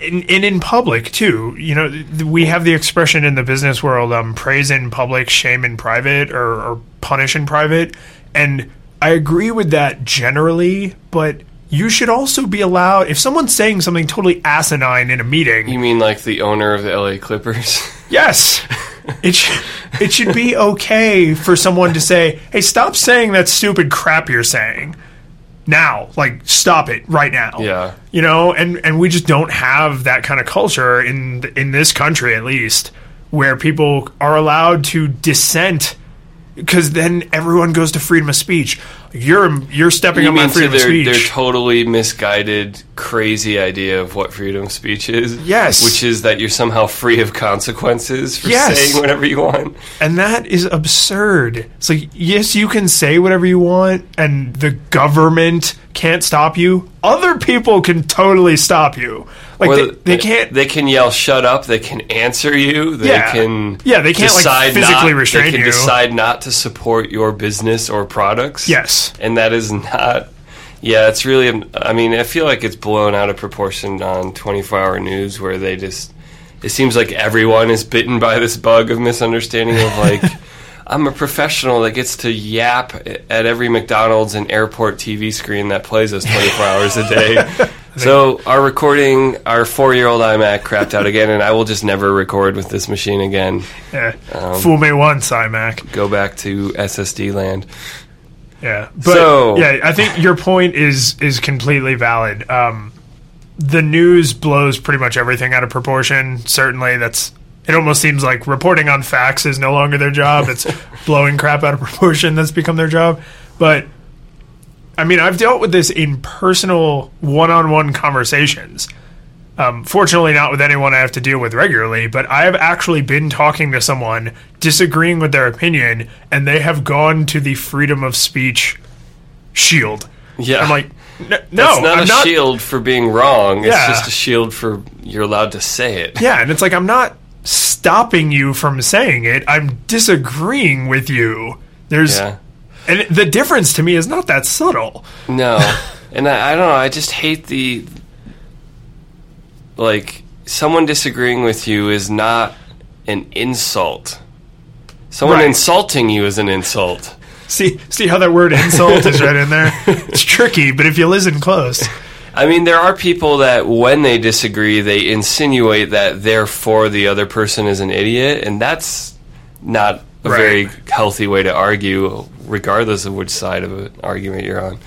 in, and in public too, you know, th- we have the expression in the business world: um, praise in public, shame in private, or, or punish in private. And I agree with that generally, but you should also be allowed if someone's saying something totally asinine in a meeting. You mean like the owner of the LA Clippers? (laughs) Yes. It should, it should be okay for someone to say, "Hey, stop saying that stupid crap you're saying." Now, like stop it right now. Yeah. You know, and and we just don't have that kind of culture in in this country at least where people are allowed to dissent because then everyone goes to freedom of speech. You're you're stepping You on my freedom of their, speech. their totally misguided, crazy idea of what freedom of speech is? Yes. Which is that you're somehow free of consequences for Yes. saying whatever you want. And that is absurd. It's like, yes, you can say whatever you want, and the government can't stop you. Other people can totally stop you. Like, they, they can't. They can yell "shut up." They can answer you. They Yeah. can. Yeah, they can't, like, physically not, restrain They can you. decide not to support your business or products. yes. and that is not. Yeah, it's really. Um, I mean, I feel like it's blown out of proportion on 24 Hour News, where they just. It seems like everyone is bitten by this bug of misunderstanding of like. (laughs) I'm a professional that gets to yap at every McDonald's and airport TV screen that plays us 24 hours a day. (laughs) So our recording, our four-year-old iMac crapped out again, and I will just never record with this machine again. Yeah. Um, Fool me once, iMac. Go back to SSD land. Yeah. But So- yeah, I think your point is is completely valid. Um, the news blows pretty much everything out of proportion. Certainly, that's. It almost seems like reporting on facts is no longer their job. It's (laughs) blowing crap out of proportion that's become their job. But I mean, I've dealt with this in personal one-on-one conversations. Um, fortunately, not with anyone I have to deal with regularly, but I have actually been talking to someone, disagreeing with their opinion, and they have gone to the freedom of speech shield. Yeah. I'm like, "N- no, it's not I'm a not. shield for being wrong. It's Yeah. just a shield for you're allowed to say it. Yeah, and it's like I'm not stopping you from saying it. I'm disagreeing with you. There's, Yeah. And the difference to me is not that subtle. No. (laughs) and I, I don't know. I just hate the like someone disagreeing with you is not an insult. Someone Right. insulting you is an insult. See, see how that word insult is right in there. (laughs) It's tricky, but if you listen close, I mean, there are people that when they disagree, they insinuate that therefore the other person is an idiot, and that's not a Right. very healthy way to argue, regardless of which side of an argument you're on.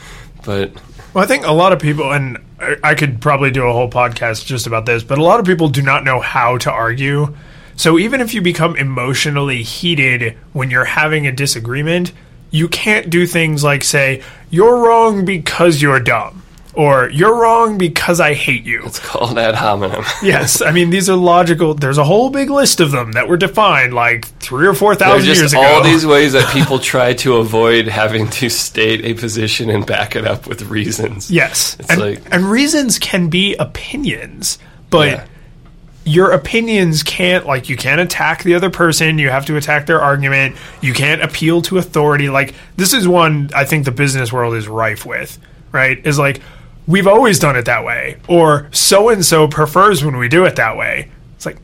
But Well, I think a lot of people, and I- I could probably do a whole podcast just about this, but a lot of people do not know how to argue. So even if you become emotionally heated when you're having a disagreement, you can't do things like say, you're wrong because you're dumb, or you're wrong because I hate you. it's called ad hominem. (laughs) Yes, I mean, these are logical. There's a whole big list of them that were defined like three or four thousand years ago. all these ways that (laughs) people try to avoid having to state a position and back it up with reasons. Yes, It's and, like- and reasons can be opinions, but Yeah. your opinions can't like you can't attack the other person. You have to attack their argument. You can't appeal to authority. Like this is one I think the business world is rife with. Right? Is like we've always done it that way, or so and so prefers when we do it that way. It's like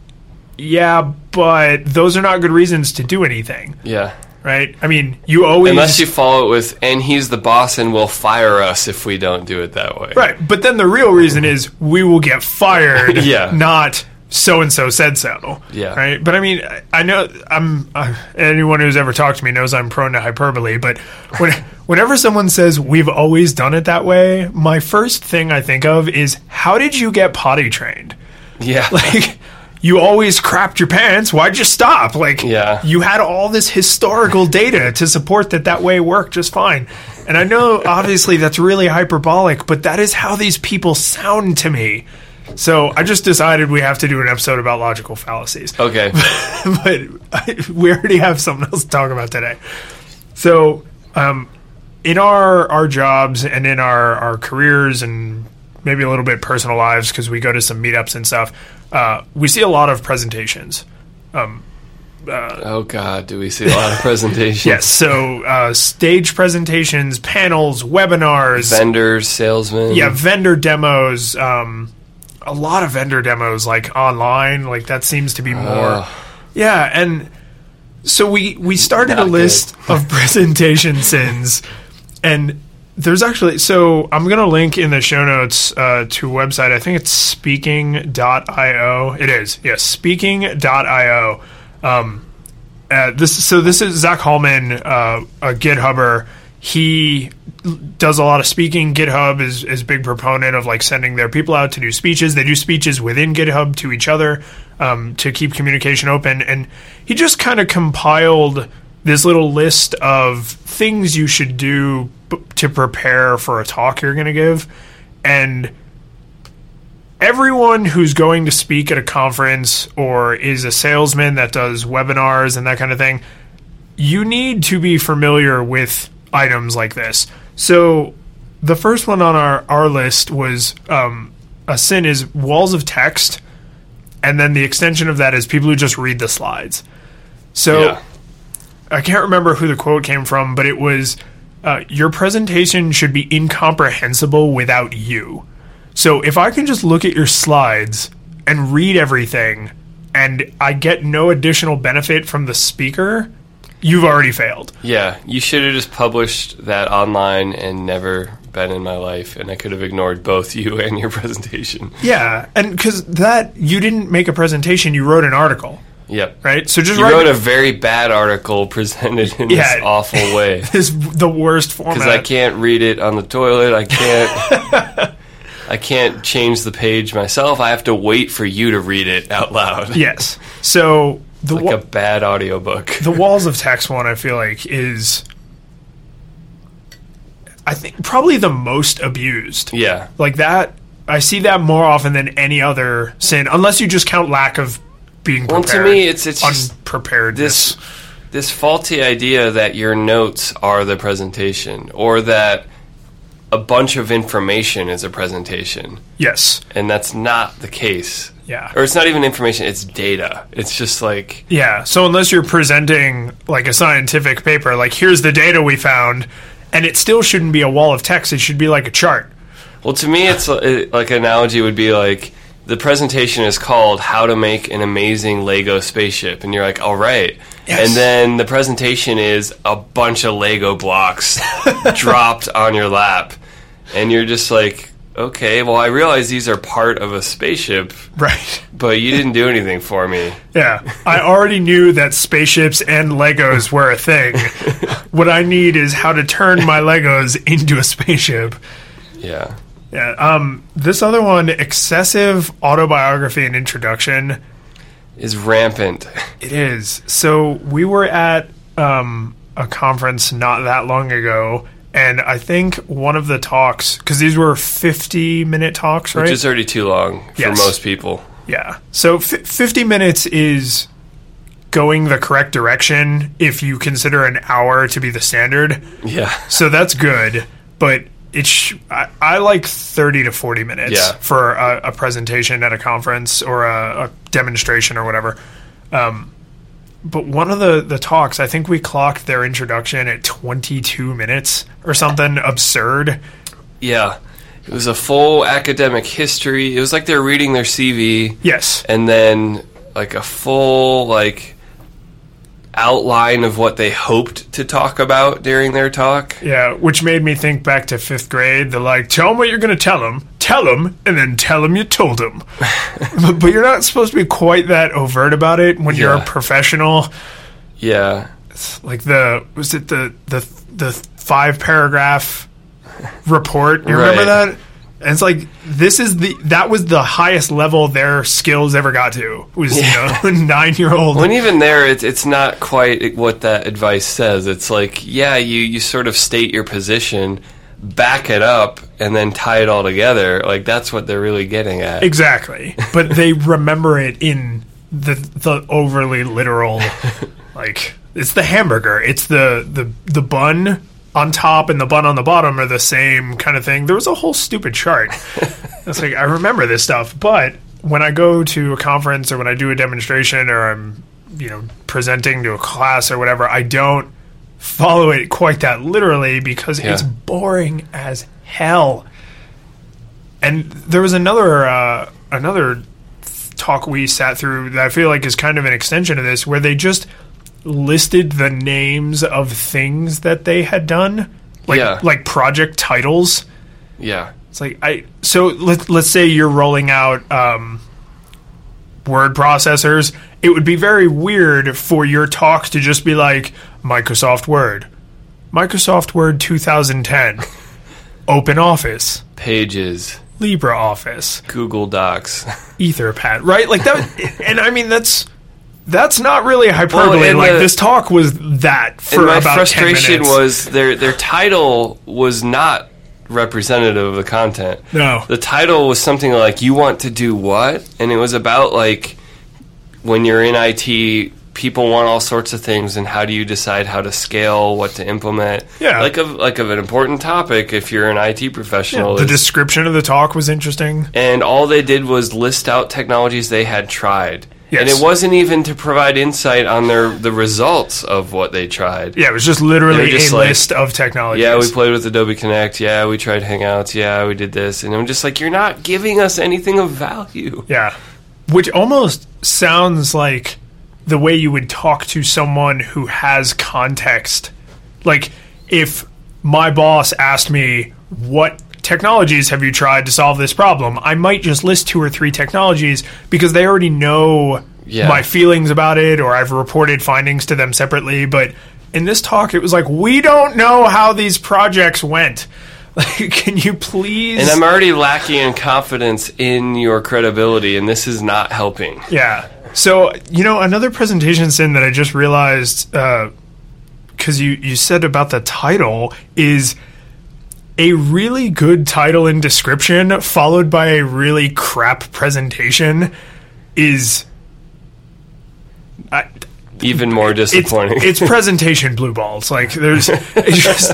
yeah, but those are not good reasons to do anything. Yeah. Right? I mean, you always Unless you follow it with, and he's the boss and will fire us if we don't do it that way. Right, but then the real reason is we will get fired. (laughs) Yeah. not so and so said so. Yeah. right. But I mean, I- I know I'm uh, anyone who's ever talked to me knows I'm prone to hyperbole. But when (laughs) whenever someone says we've always done it that way, my first thing I think of is how did you get potty trained? Yeah. (laughs) Like. You always crapped your pants. Why'd you stop? Like, Yeah. you had all this historical data to support that that way worked just fine. And I know, obviously, that's really hyperbolic, but that is how these people sound to me. So I just decided we have to do an episode about logical fallacies. okay. (laughs) but I, we already have something else to talk about today. So, um, in our our jobs and in our our careers and maybe a little bit personal lives because we go to some meetups and stuff, uh, we see a lot of presentations. Oh God, do we see a lot of presentations? (laughs) Yes, so uh, stage presentations, panels, webinars, Vendors, salesmen. yeah, vendor demos. Um, a lot of vendor demos, like online, like that seems to be more. Ugh. Yeah, and so we we started a list of (laughs) presentation sins, and There's actually so I'm gonna link in the show notes uh, to a website. I think it's speaking.io. It is yes, speaking.io. Um, uh, this so this is Zach Holman, uh, a GitHubber. He does a lot of speaking. GitHub is is a big proponent of like sending their people out to do speeches. They do speeches within GitHub to each other um, to keep communication open. And he just kind of compiled this little list of things you should do b- to prepare for a talk you're going to give. And everyone who's going to speak at a conference or is a salesman that does webinars and that kind of thing, you need to be familiar with items like this. So the first one on our, our list was um, a sin is walls of text, and then the extension of that is people who just read the slides. So Yeah. I can't remember who the quote came from, but it was uh, your presentation should be incomprehensible without you. So if I can just look at your slides and read everything and I get no additional benefit from the speaker, you've already failed. Yeah, you should have just published that online and never been in my life, and I could have ignored both (laughs) you and your presentation. Yeah, and because that you didn't make a presentation, you wrote an article, Yep. right? So just You write wrote a very bad article presented in Yeah. this awful (laughs) way. this the worst format. Because I can't read it on the toilet. I can't. (laughs) I can't change the page myself. I have to wait for you to read it out loud. Yes. So the Like wa- a bad audiobook. (laughs) the walls of text one I feel like is I think probably the most abused. Yeah. Like that I see that more often than any other sin unless you just count lack of being Well, prepared. to me, it's it's unprepared. this this faulty idea that your notes are the presentation, or that a bunch of information is a presentation, yes. and that's not the case. Yeah. Or it's not even information; it's data. It's just like Yeah. So unless you're presenting like a scientific paper, like here's the data we found, and it still shouldn't be a wall of text. It should be like a chart. Well, to me, it's uh, like an analogy would be like the presentation is called "How to Make an Amazing Lego Spaceship," and you're like, "All right," Yes. and then the presentation is a bunch of Lego blocks (laughs) dropped on your lap, and you're just like, "Okay, well, I realize these are part of a spaceship, Right. but you didn't do anything for me." Yeah. I already knew that spaceships and Legos were a thing. (laughs) what I need is how to turn my Legos into a spaceship. Yeah, Yeah. Um, this other one, excessive autobiography and introduction. is rampant. (laughs) It is. So we were at um, a conference not that long ago, and I think one of the talks, because these were 50 minute talks, right? Which is already too long for Yes. most people. Yeah. So f- 50 minutes is going the correct direction if you consider an hour to be the standard. Yeah, So that's good, but it's sh- I, I like 30 to 40 minutes Yeah. for a, a presentation at a conference or a, a demonstration or whatever. Um, but one of the, the talks, I think we clocked their introduction at 22 minutes or something absurd. yeah. It was a full academic history. It was like they're reading their CV. Yes. and then like a full like outline of what they hoped to talk about during their talk. Yeah, which made me think back to fifth grade. They're like, tell them what you're going to tell them, tell them, and then tell them you told them. (laughs) but, but you're not supposed to be quite that overt about it when you're a professional. Yeah. Like the was it the the the five paragraph report? You remember that? And it's like this is the that was the highest level their skills ever got to was you know (laughs) nine year old. When even there, it's it's not quite what that advice says. It's like, yeah, you you sort of state your position, back it up, and then tie it all together. Like that's what they're really getting at. Exactly. But they (laughs) remember it in the the overly literal (laughs) like it's the hamburger. It's the the the bun on top and the bun on the bottom are the same kind of thing. There was a whole stupid chart. (laughs) it's like I remember this stuff, but when I go to a conference or when I do a demonstration or I'm you know presenting to a class or whatever, I don't follow it quite that literally because it's boring as hell. And there was another uh, another talk we sat through that I feel like is kind of an extension of this, where they just listed the names of things that they had done like Yeah. like project titles. Yeah. It's like I so let let's say you're rolling out um, word processors. It would be very weird for your talk to just be like Microsoft Word, Microsoft Word 2010, (laughs) Open Office, Pages, LibreOffice, Google Docs. Etherpad, right? Like that. (laughs) and I mean that's. That's not really hyperbole. Well, like the- this talk was that for and my about 10 frustration minutes. was their their title was not representative of the content. No. The title was something like "You want to do what?" and it was about like when you're in IT, people want all sorts of things, and how do you decide how to scale, what to implement? Yeah. like of like of an important topic if you're an IT professional. the is- description of the talk was interesting. and all they did was list out technologies they had tried. And it wasn't even to provide insight on their the results of what they tried. Yeah, it was just literally just a like, list of technologies. Yeah, we played with Adobe Connect. Yeah, we tried Hangouts. Yeah, we did this. And I'm just like, you're not giving us anything of value. Yeah. Which almost sounds like the way you would talk to someone who has context. Like, if my boss asked me, What technologies have you tried to solve this problem? I might just list two or three technologies because they already know Yeah. my feelings about it or I've reported findings to them separately. But in this talk, it was like, We don't know how these projects went. Like, (laughs) can you please? And I'm already lacking in confidence in your credibility, and this is not helping. Yeah. So you know another presentation sin that I just realized uh, because you you said about the title is a really good title and description followed by a really crap presentation is. I, Even more it's, disappointing. it's presentation blue balls. Like there's (laughs) it's just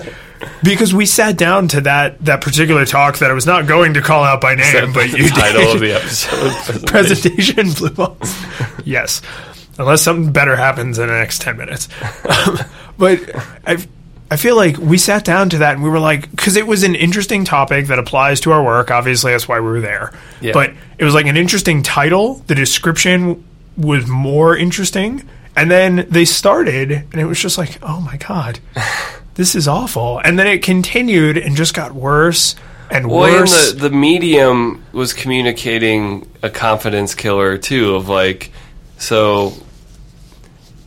because we sat down to that that particular talk that I was not going to call out by name, but the you title did. of the (laughs) episode. presentation blue balls. yes, unless something better happens in the next ten minutes. Um, (laughs) but I, I feel like we sat down to that and we were like, because it was an interesting topic that applies to our work. Obviously, that's why we were there. Yeah. But it was like an interesting title. The description was more interesting, and then they started, and it was just like, oh my god. This is awful, and then it continued and just got worse and Well, and worse. the, the medium was communicating a confidence killer too. Of like, so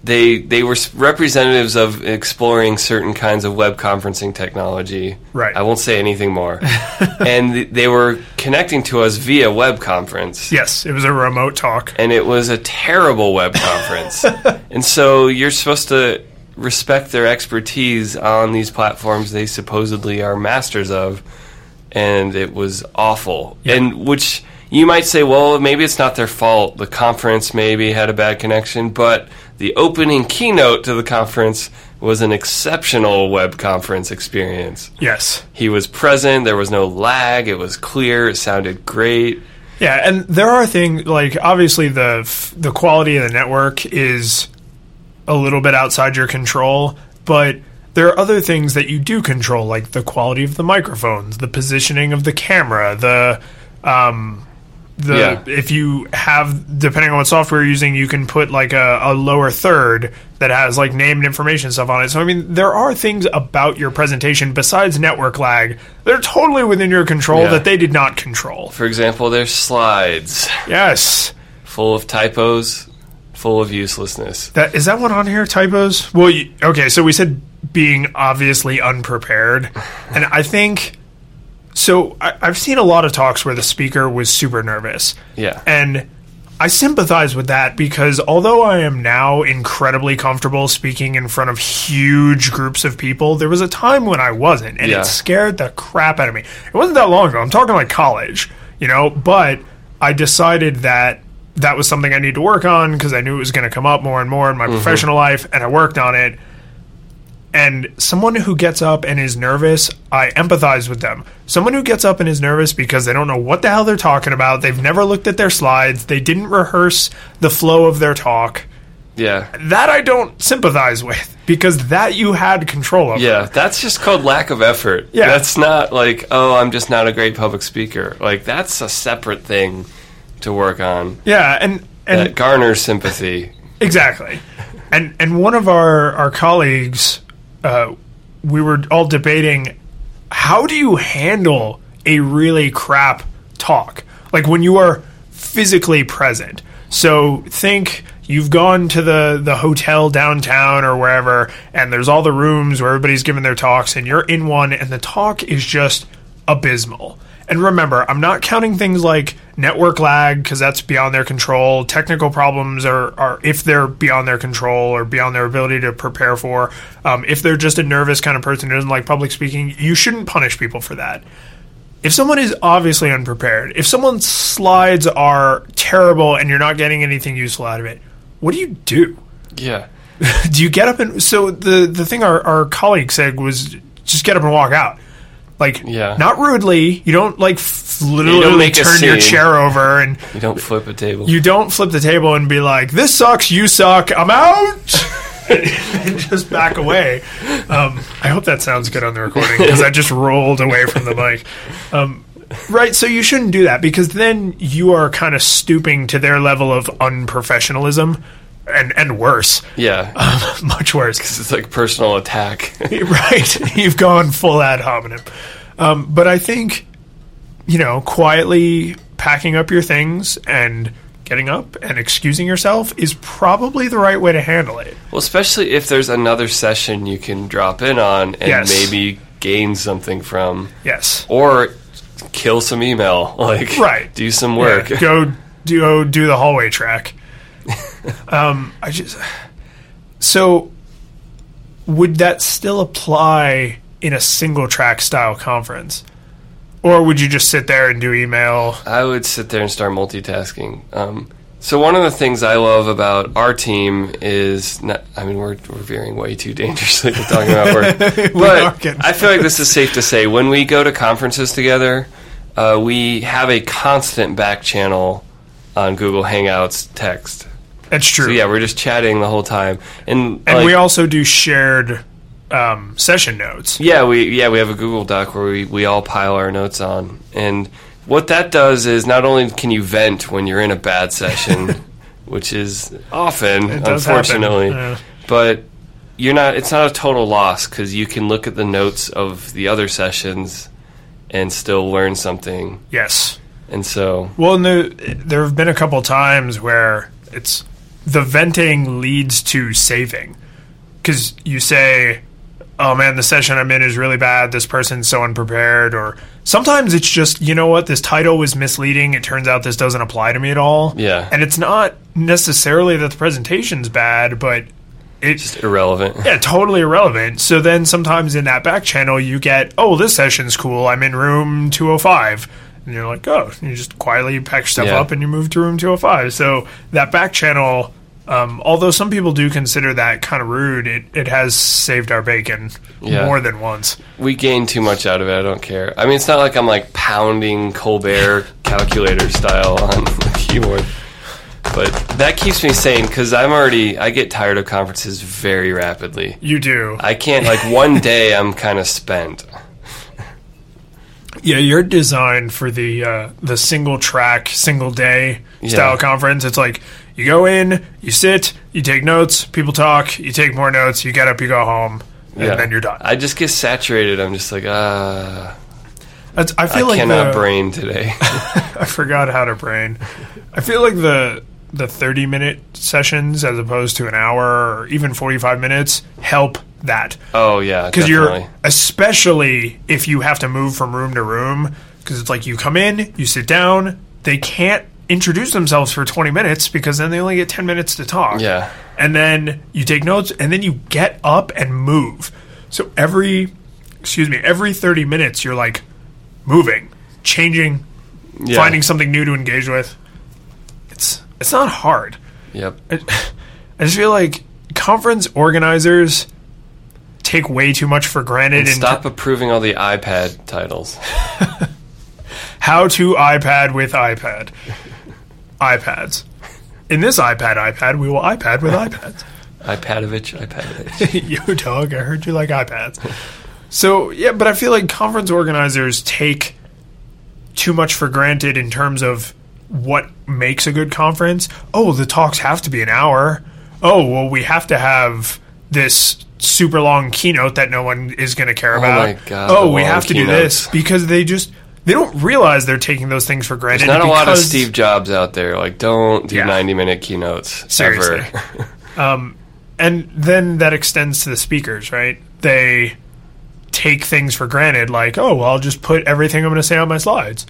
they they were representatives of exploring certain kinds of web conferencing technology. Right. I won't say anything more. (laughs) and th- they were connecting to us via web conference. yes, it was a remote talk. and it was a terrible web conference. (laughs) and so you're supposed to respect their expertise on these platforms they supposedly are masters of, and it was awful. And which you might say, well, maybe it's not their fault. The conference maybe had a bad connection, but the opening keynote to the conference was an exceptional web conference experience. Yes. He was present, there was no lag, it was clear, it sounded great. Yeah, and there are things like obviously the f- the quality of the network is a little bit outside your control, but there are other things that you do control, like the quality of the microphones, the positioning of the camera, the um, the Yeah. if you have depending on what software you're using, you can put like a, a lower third that has like name and information stuff on it. So I mean, there are things about your presentation besides network lag that are totally within your control Yeah. that they did not control. For example, there's slides. Yes. full of typos, full of uselessness. That is that one on here? Typos? Well, you, okay. So we said being obviously unprepared, (sighs) and I think so. I, I've seen a lot of talks where the speaker was super nervous, Yeah. and I sympathize with that because although I am now incredibly comfortable speaking in front of huge groups of people, there was a time when I wasn't, and Yeah. it scared the crap out of me. It wasn't that long ago. I'm talking like college, you know, but I decided that that was something I need to work on because I knew it was going to come up more and more in my mm-hmm. professional life, and I worked on it. And someone who gets up and is nervous, I empathize with them. Someone who gets up and is nervous because they don't know what the hell they're talking about, they've never looked at their slides, they didn't rehearse the flow of their talk. Yeah. That I don't sympathize with because that you had control over. Yeah, that's just called lack of effort. Yeah. That's not like, oh, I'm just not a great public speaker. Like that's a separate thing to work on. Yeah, and and That garners sympathy. Exactly. And and one of our our colleagues uh, we were all debating how do you handle a really crap talk? Like when you are physically present. So think you've gone to the the hotel downtown or wherever and there's all the rooms where everybody's giving their talks and you're in one and the talk is just abysmal. And remember, I'm not counting things like network lag because that's beyond their control. Technical problems are, are if they're beyond their control or beyond their ability to prepare for. Um, if they're just a nervous kind of person who doesn't like public speaking, you shouldn't punish people for that. If someone is obviously unprepared, if someone's slides are terrible and you're not getting anything useful out of it, what do you do? Yeah. (laughs) do you get up and so the the thing our, our colleague said was just get up and walk out like Yeah. not rudely. You don't like f- literally don't make turn your chair over and You don't flip a table. you don't flip the table and be like this sucks you suck i'm out. (laughs) And just back away. Um, i hope that sounds good on the recording because i just rolled away from the mic. Um, right so you shouldn't do that because then you are kind of stooping to their level of unprofessionalism and and worse yeah. (laughs) much worse (laughs) because it's like personal attack. (laughs) right you've gone full ad hominem um, but i think you know quietly packing up your things and getting up and excusing yourself is probably the right way to handle it well, especially if there's another session you can drop in on and Yes. maybe gain something from, yes or kill some email. Like, Right. do some work. Yeah, go do go do the hallway track. (laughs) um, I just so would that still apply in a single track style conference, or would you just sit there and do email? I would sit there and start multitasking. Um, so one of the things I love about our team is, not, I mean, we're, we're veering way too dangerously with talking about work, (laughs) but I feel like this is safe to say. When we go to conferences together, uh, we have a constant back channel on Google Hangouts text. That's true. So yeah, we're just chatting the whole time, and and like, we also do shared um, session notes. Yeah, we yeah we have a Google Doc where we, we all pile our notes on, and what that does is not only can you vent when you're in a bad session, (laughs) which is often It does happen. unfortunately, Yeah. but you're not. It's not a total loss because you can look at the notes of the other sessions and still learn something. Yes. And so Well, and the, there have been a couple times where it's the venting leads to saving because you say, "Oh man, the session I'm in is really bad. This person's so unprepared." Or sometimes it's just, you know what, this title was misleading. It turns out this doesn't apply to me at all. Yeah. and it's not necessarily that the presentation's bad, but it's just irrelevant. yeah, totally irrelevant. So then sometimes in that back channel, you get, oh, this session's cool. I'm in room 205. And you're like, oh, you just quietly pack your stuff Yeah. up and you move to room 205. So that back channel, um, although some people do consider that kind of rude, it, it has saved our bacon Yeah. more than once. We gain too much out of it. I don't care. I mean, it's not like I'm like pounding Colbert calculator style (laughs) on the keyboard, but that keeps me sane because I'm already I get tired of conferences very rapidly. You do. I can't like one (laughs) day I'm kind of spent. Yeah, you're designed for the uh, the single track, single day style Yeah. conference. It's like you go in, you sit, you take notes, people talk, you take more notes, you get up, you go home, and Yeah. then you're done. I just get saturated. I'm just like ah, That's, I I feel like cannot the, brain today. (laughs) I forgot how to brain. I feel like the the 30 minute sessions as opposed to an hour or even 45 minutes help that. Oh yeah, because you're especially if you have to move from room to room because it's like you come in you sit down they can't introduce themselves for 20 minutes because then they only get 10 minutes to talk. Yeah. and then you take notes and then you get up and move. So every excuse me every 30 minutes you're like moving changing yeah. finding something new to engage with it's not hard Yep. I, I just feel like conference organizers take way too much for granted And and stop approving all the iPad titles. (laughs) how to iPad with iPad. iPads. In this iPad iPad, we will iPad with iPads. iPadovich, iPadovich. (laughs) you dog, I heard you like iPads. So yeah, but I feel like conference organizers take too much for granted in terms of what makes a good conference. Oh, the talks have to be an hour. Oh, well, we have to have this super long keynote that no one is going to care oh about. my God, oh, we have to do this because they just they don't realize they're taking those things for granted. There's not a lot of Steve Jobs out there. Like, don't do Yeah. 90 minute keynotes Seriously. ever. (laughs) Um, and then that extends to the speakers, right? They take things for granted, like, oh, well, I'll just put everything I'm going to say on my slides.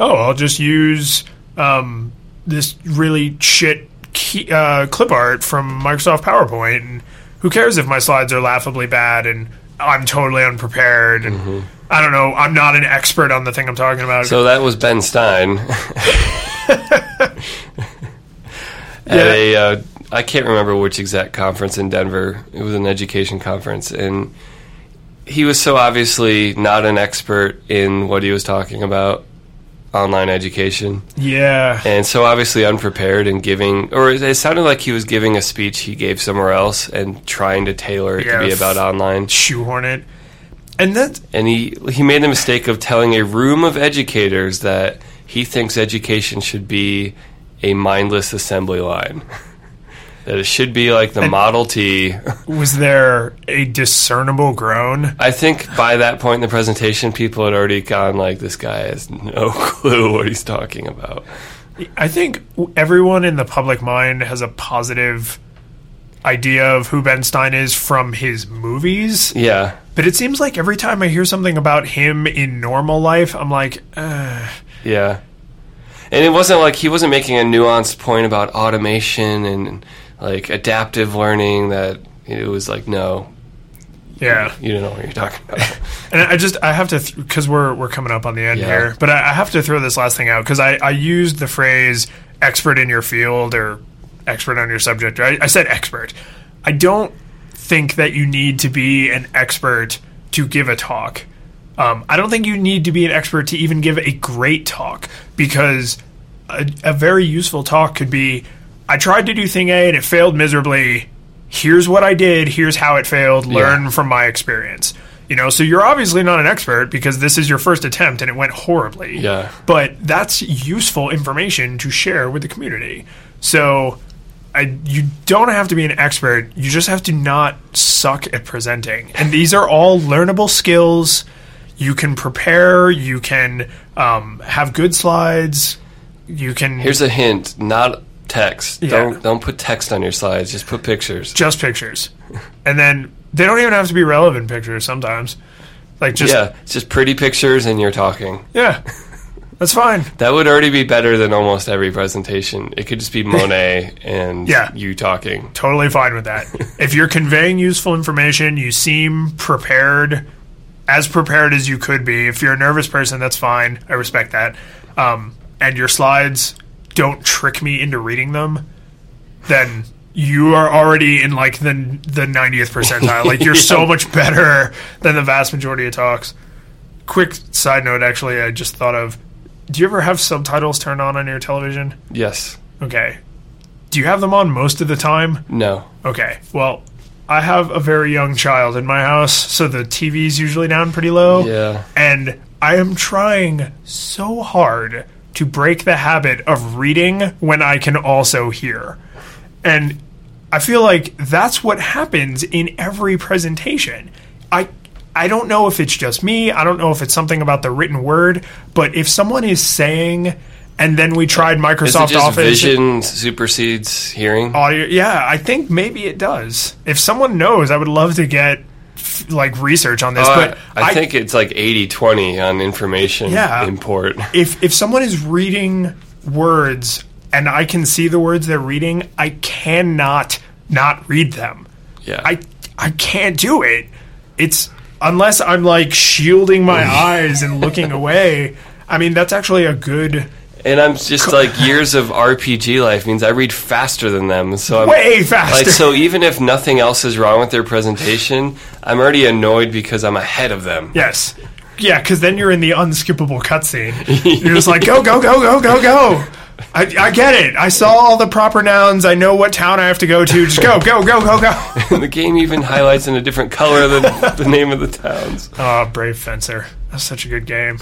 Oh, I'll just use um, this really shit key, uh, clip art from Microsoft PowerPoint, and who cares if my slides are laughably bad and I'm totally unprepared and I don't know, I'm not an expert on the thing I'm talking about. So that was Ben Stein. (laughs) At Yeah. a, uh, I can't remember which exact conference in Denver. It was an education conference, and he was so obviously not an expert in what he was talking about, online education, yeah. and so obviously unprepared and giving, or it it sounded like he was giving a speech he gave somewhere else and trying to tailor it Yeah, to be about online. Shoehorn it. And that and he he made the mistake of telling a room of educators that he thinks education should be a mindless assembly line. (laughs) that it should be like the Model T. was there a discernible groan? I think by that point in the presentation, people had already gone like, "This guy has no (laughs) clue what he's talking about." I think everyone in the public mind has a positive idea of who Ben Stein is from his movies, Yeah, but it seems like every time I hear something about him in normal life, I'm like, uh, yeah. And it wasn't like he wasn't making a nuanced point about automation and like adaptive learning. That it was like, no, yeah. you don't know what you're talking about. (laughs) And I just I have to because we're we're coming up on the end Yeah. here, but I, I have to throw this last thing out because I I used the phrase expert in your field or expert on your subject. Right? I said expert. I don't think that you need to be an expert to give a talk. Um, I don't think you need to be an expert to even give a great talk because a, a very useful talk could be I tried to do thing A and it failed miserably. Here's what I did. Here's how it failed. Learn from my experience. You know, so you're obviously not an expert because this is your first attempt and it went horribly. Yeah. But that's useful information to share with the community. So I, you don't have to be an expert. You just have to not suck at presenting. And these are all learnable skills. You can prepare. You can um, have good slides. You can Here's a hint: not text. Yeah. Don't don't put text on your slides. Just put pictures. just pictures, and then they don't even have to be relevant pictures. Sometimes, like just yeah, it's just pretty pictures and you're talking. yeah, that's fine. That would already be better than almost every presentation. It could just be (laughs) Monet and Yeah. you talking. Totally fine with that. (laughs) if you're conveying useful information, you seem prepared, as prepared as you could be. If you're a nervous person, that's fine. I respect that. Um, and your slides don't trick me into reading them, then you are already in like the the 90th percentile. Like you're (laughs) so much better than the vast majority of talks. Quick side note, actually, I just thought of. Do you ever have subtitles turned on on your television? Yes. Okay. Do you have them on most of the time? No. Okay. Well, I have a very young child in my house, so the TV's usually down pretty low. Yeah. And I am trying so hard to break the habit of reading when I can also hear. And I feel like that's what happens in every presentation. I I don't know if it's just me, I don't know if it's something about the written word, but if someone is saying and then we tried Microsoft Office vision supersedes hearing? audio. Yeah, I think maybe it does. If someone knows, I would love to get like research on this. Oh, but I, I think it's like 80-20 on information Yeah. import. (laughs) if if someone is reading words and I can see the words they're reading, I cannot not read them. Yeah. I I can't do it. It's unless I'm like shielding my oh. eyes and looking (laughs) away. I mean, that's actually a good and I'm just like years of RPG life means I read faster than them. So I'm way faster. like so even if nothing else is wrong with their presentation, I'm already annoyed because I'm ahead of them. Yes. Yeah, because then you're in the unskippable cutscene. (laughs) You're just like, go, go, go, go, go, go. I, I get it. I saw all the proper nouns. I know what town I have to go to. Just go, go, go, go, go. (laughs) the game even highlights in a different color than (laughs) the name of the towns. Oh, Brave Fencer. That's such a good game.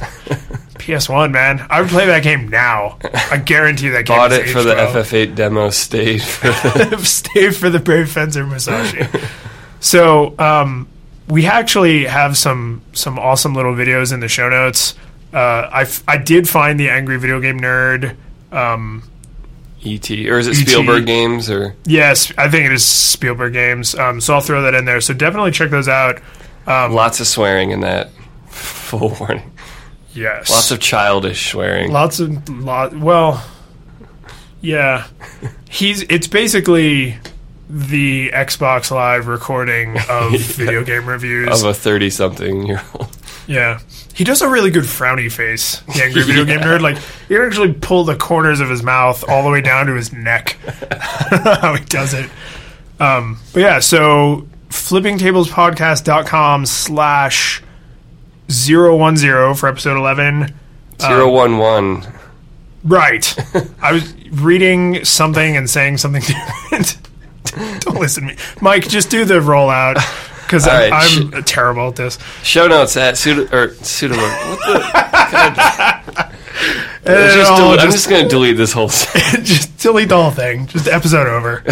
PS1, man. I would play that game now. I guarantee that game Bought it for the well. FF8 demo stage. For the, (laughs) Stay for the Brave Fencer Musashi. (laughs) So um, we actually have some some awesome little videos in the show notes. Uh, I f- I did find the Angry Video Game Nerd. Um, E.T. or is it E.T.. Spielberg games or yes, I think it is Spielberg games. Um, so I'll throw that in there. So definitely check those out. lots of swearing in that? (laughs) Full warning. Yes, Lots of childish swearing. lots of lot. Well, yeah, he's. It's basically the Xbox Live recording of (laughs) video game reviews. of a thirty-something-year-old. Yeah. He does a really good frowny face, the angry video game (laughs) nerd. Like, he can actually pull the corners of his mouth all the way down to his neck. (laughs) How he does it. Um, but yeah, so flippingtablespodcast.com slash 010 for episode 11. Uh, zero one one. Right. (laughs) I was reading something and saying something (laughs) different. Don't listen to me. Mike, just do the rollout. Because I'm, right, I'm terrible at this. Show notes at pseudo or pseudo. What the? (laughs) Just del- I'm just- just going to delete this whole. thing. just delete the whole thing. Just episode over.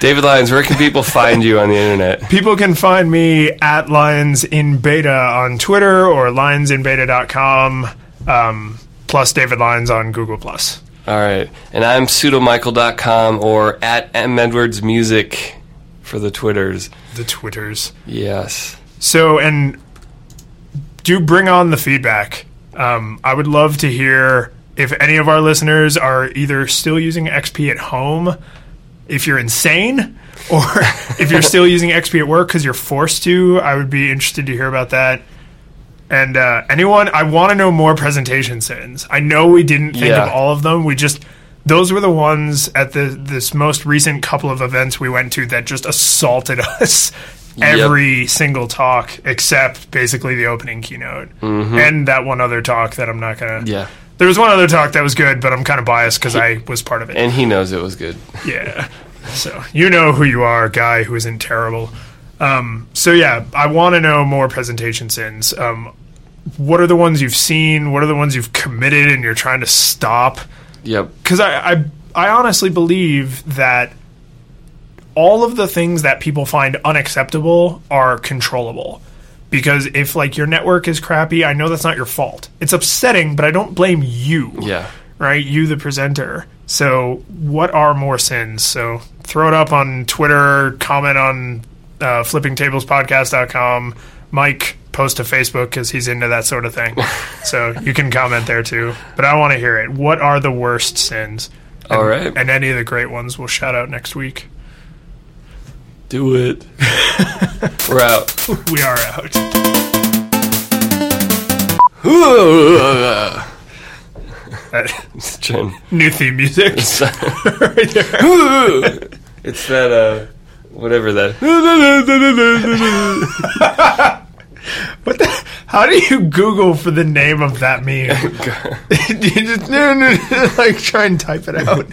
David Lyons, where can people find you on the internet? (laughs) People can find me at Lions in Beta on Twitter or lionsinbeta.com, um, plus David Lyons on Google Plus. All right, and I'm pseudomichael.com or at M Edwards Music for the Twitters. The Twitters. Yes. So, and do bring on the feedback. Um, I would love to hear if any of our listeners are either still using XP at home, if you're insane, or (laughs) if you're still using XP at work because you're forced to. I would be interested to hear about that. And uh, anyone, I want to know more presentation sins. I know we didn't think Yeah. of all of them. We just those were the ones at the this most recent couple of events we went to that just assaulted (laughs) us every single talk except basically the opening keynote and that one other talk that I'm not gonna. Mm-hmm. Yeah. There was one other talk that was good, but I'm kind of biased because I was part of it. And he knows it was good. Yeah. So you know who you are, guy who isn't terrible. Um, so yeah, I want to know more presentation sins. Um, what are the ones you've seen? What are the ones you've committed and you're trying to stop? Yep. Because I, I I honestly believe that all of the things that people find unacceptable are controllable. Because if like your network is crappy, I know that's not your fault. It's upsetting, but I don't blame you Yeah. right? You, the presenter. So, what are more sins? So, throw it up on Twitter, comment on uh, flippingtablespodcast.com. Mike, post to Facebook because he's into that sort of thing. (laughs) so, you can comment there too. But I want to hear it. What are the worst sins? All And- right. And any of the great ones we'll shout out next week. Do it. (laughs) We're out. We are out. It's (laughs) new theme music. It's right (laughs) there. it's that, uh, whatever that. What the? How do you Google for the name of that meme? you just no, no, no, like try and type it out.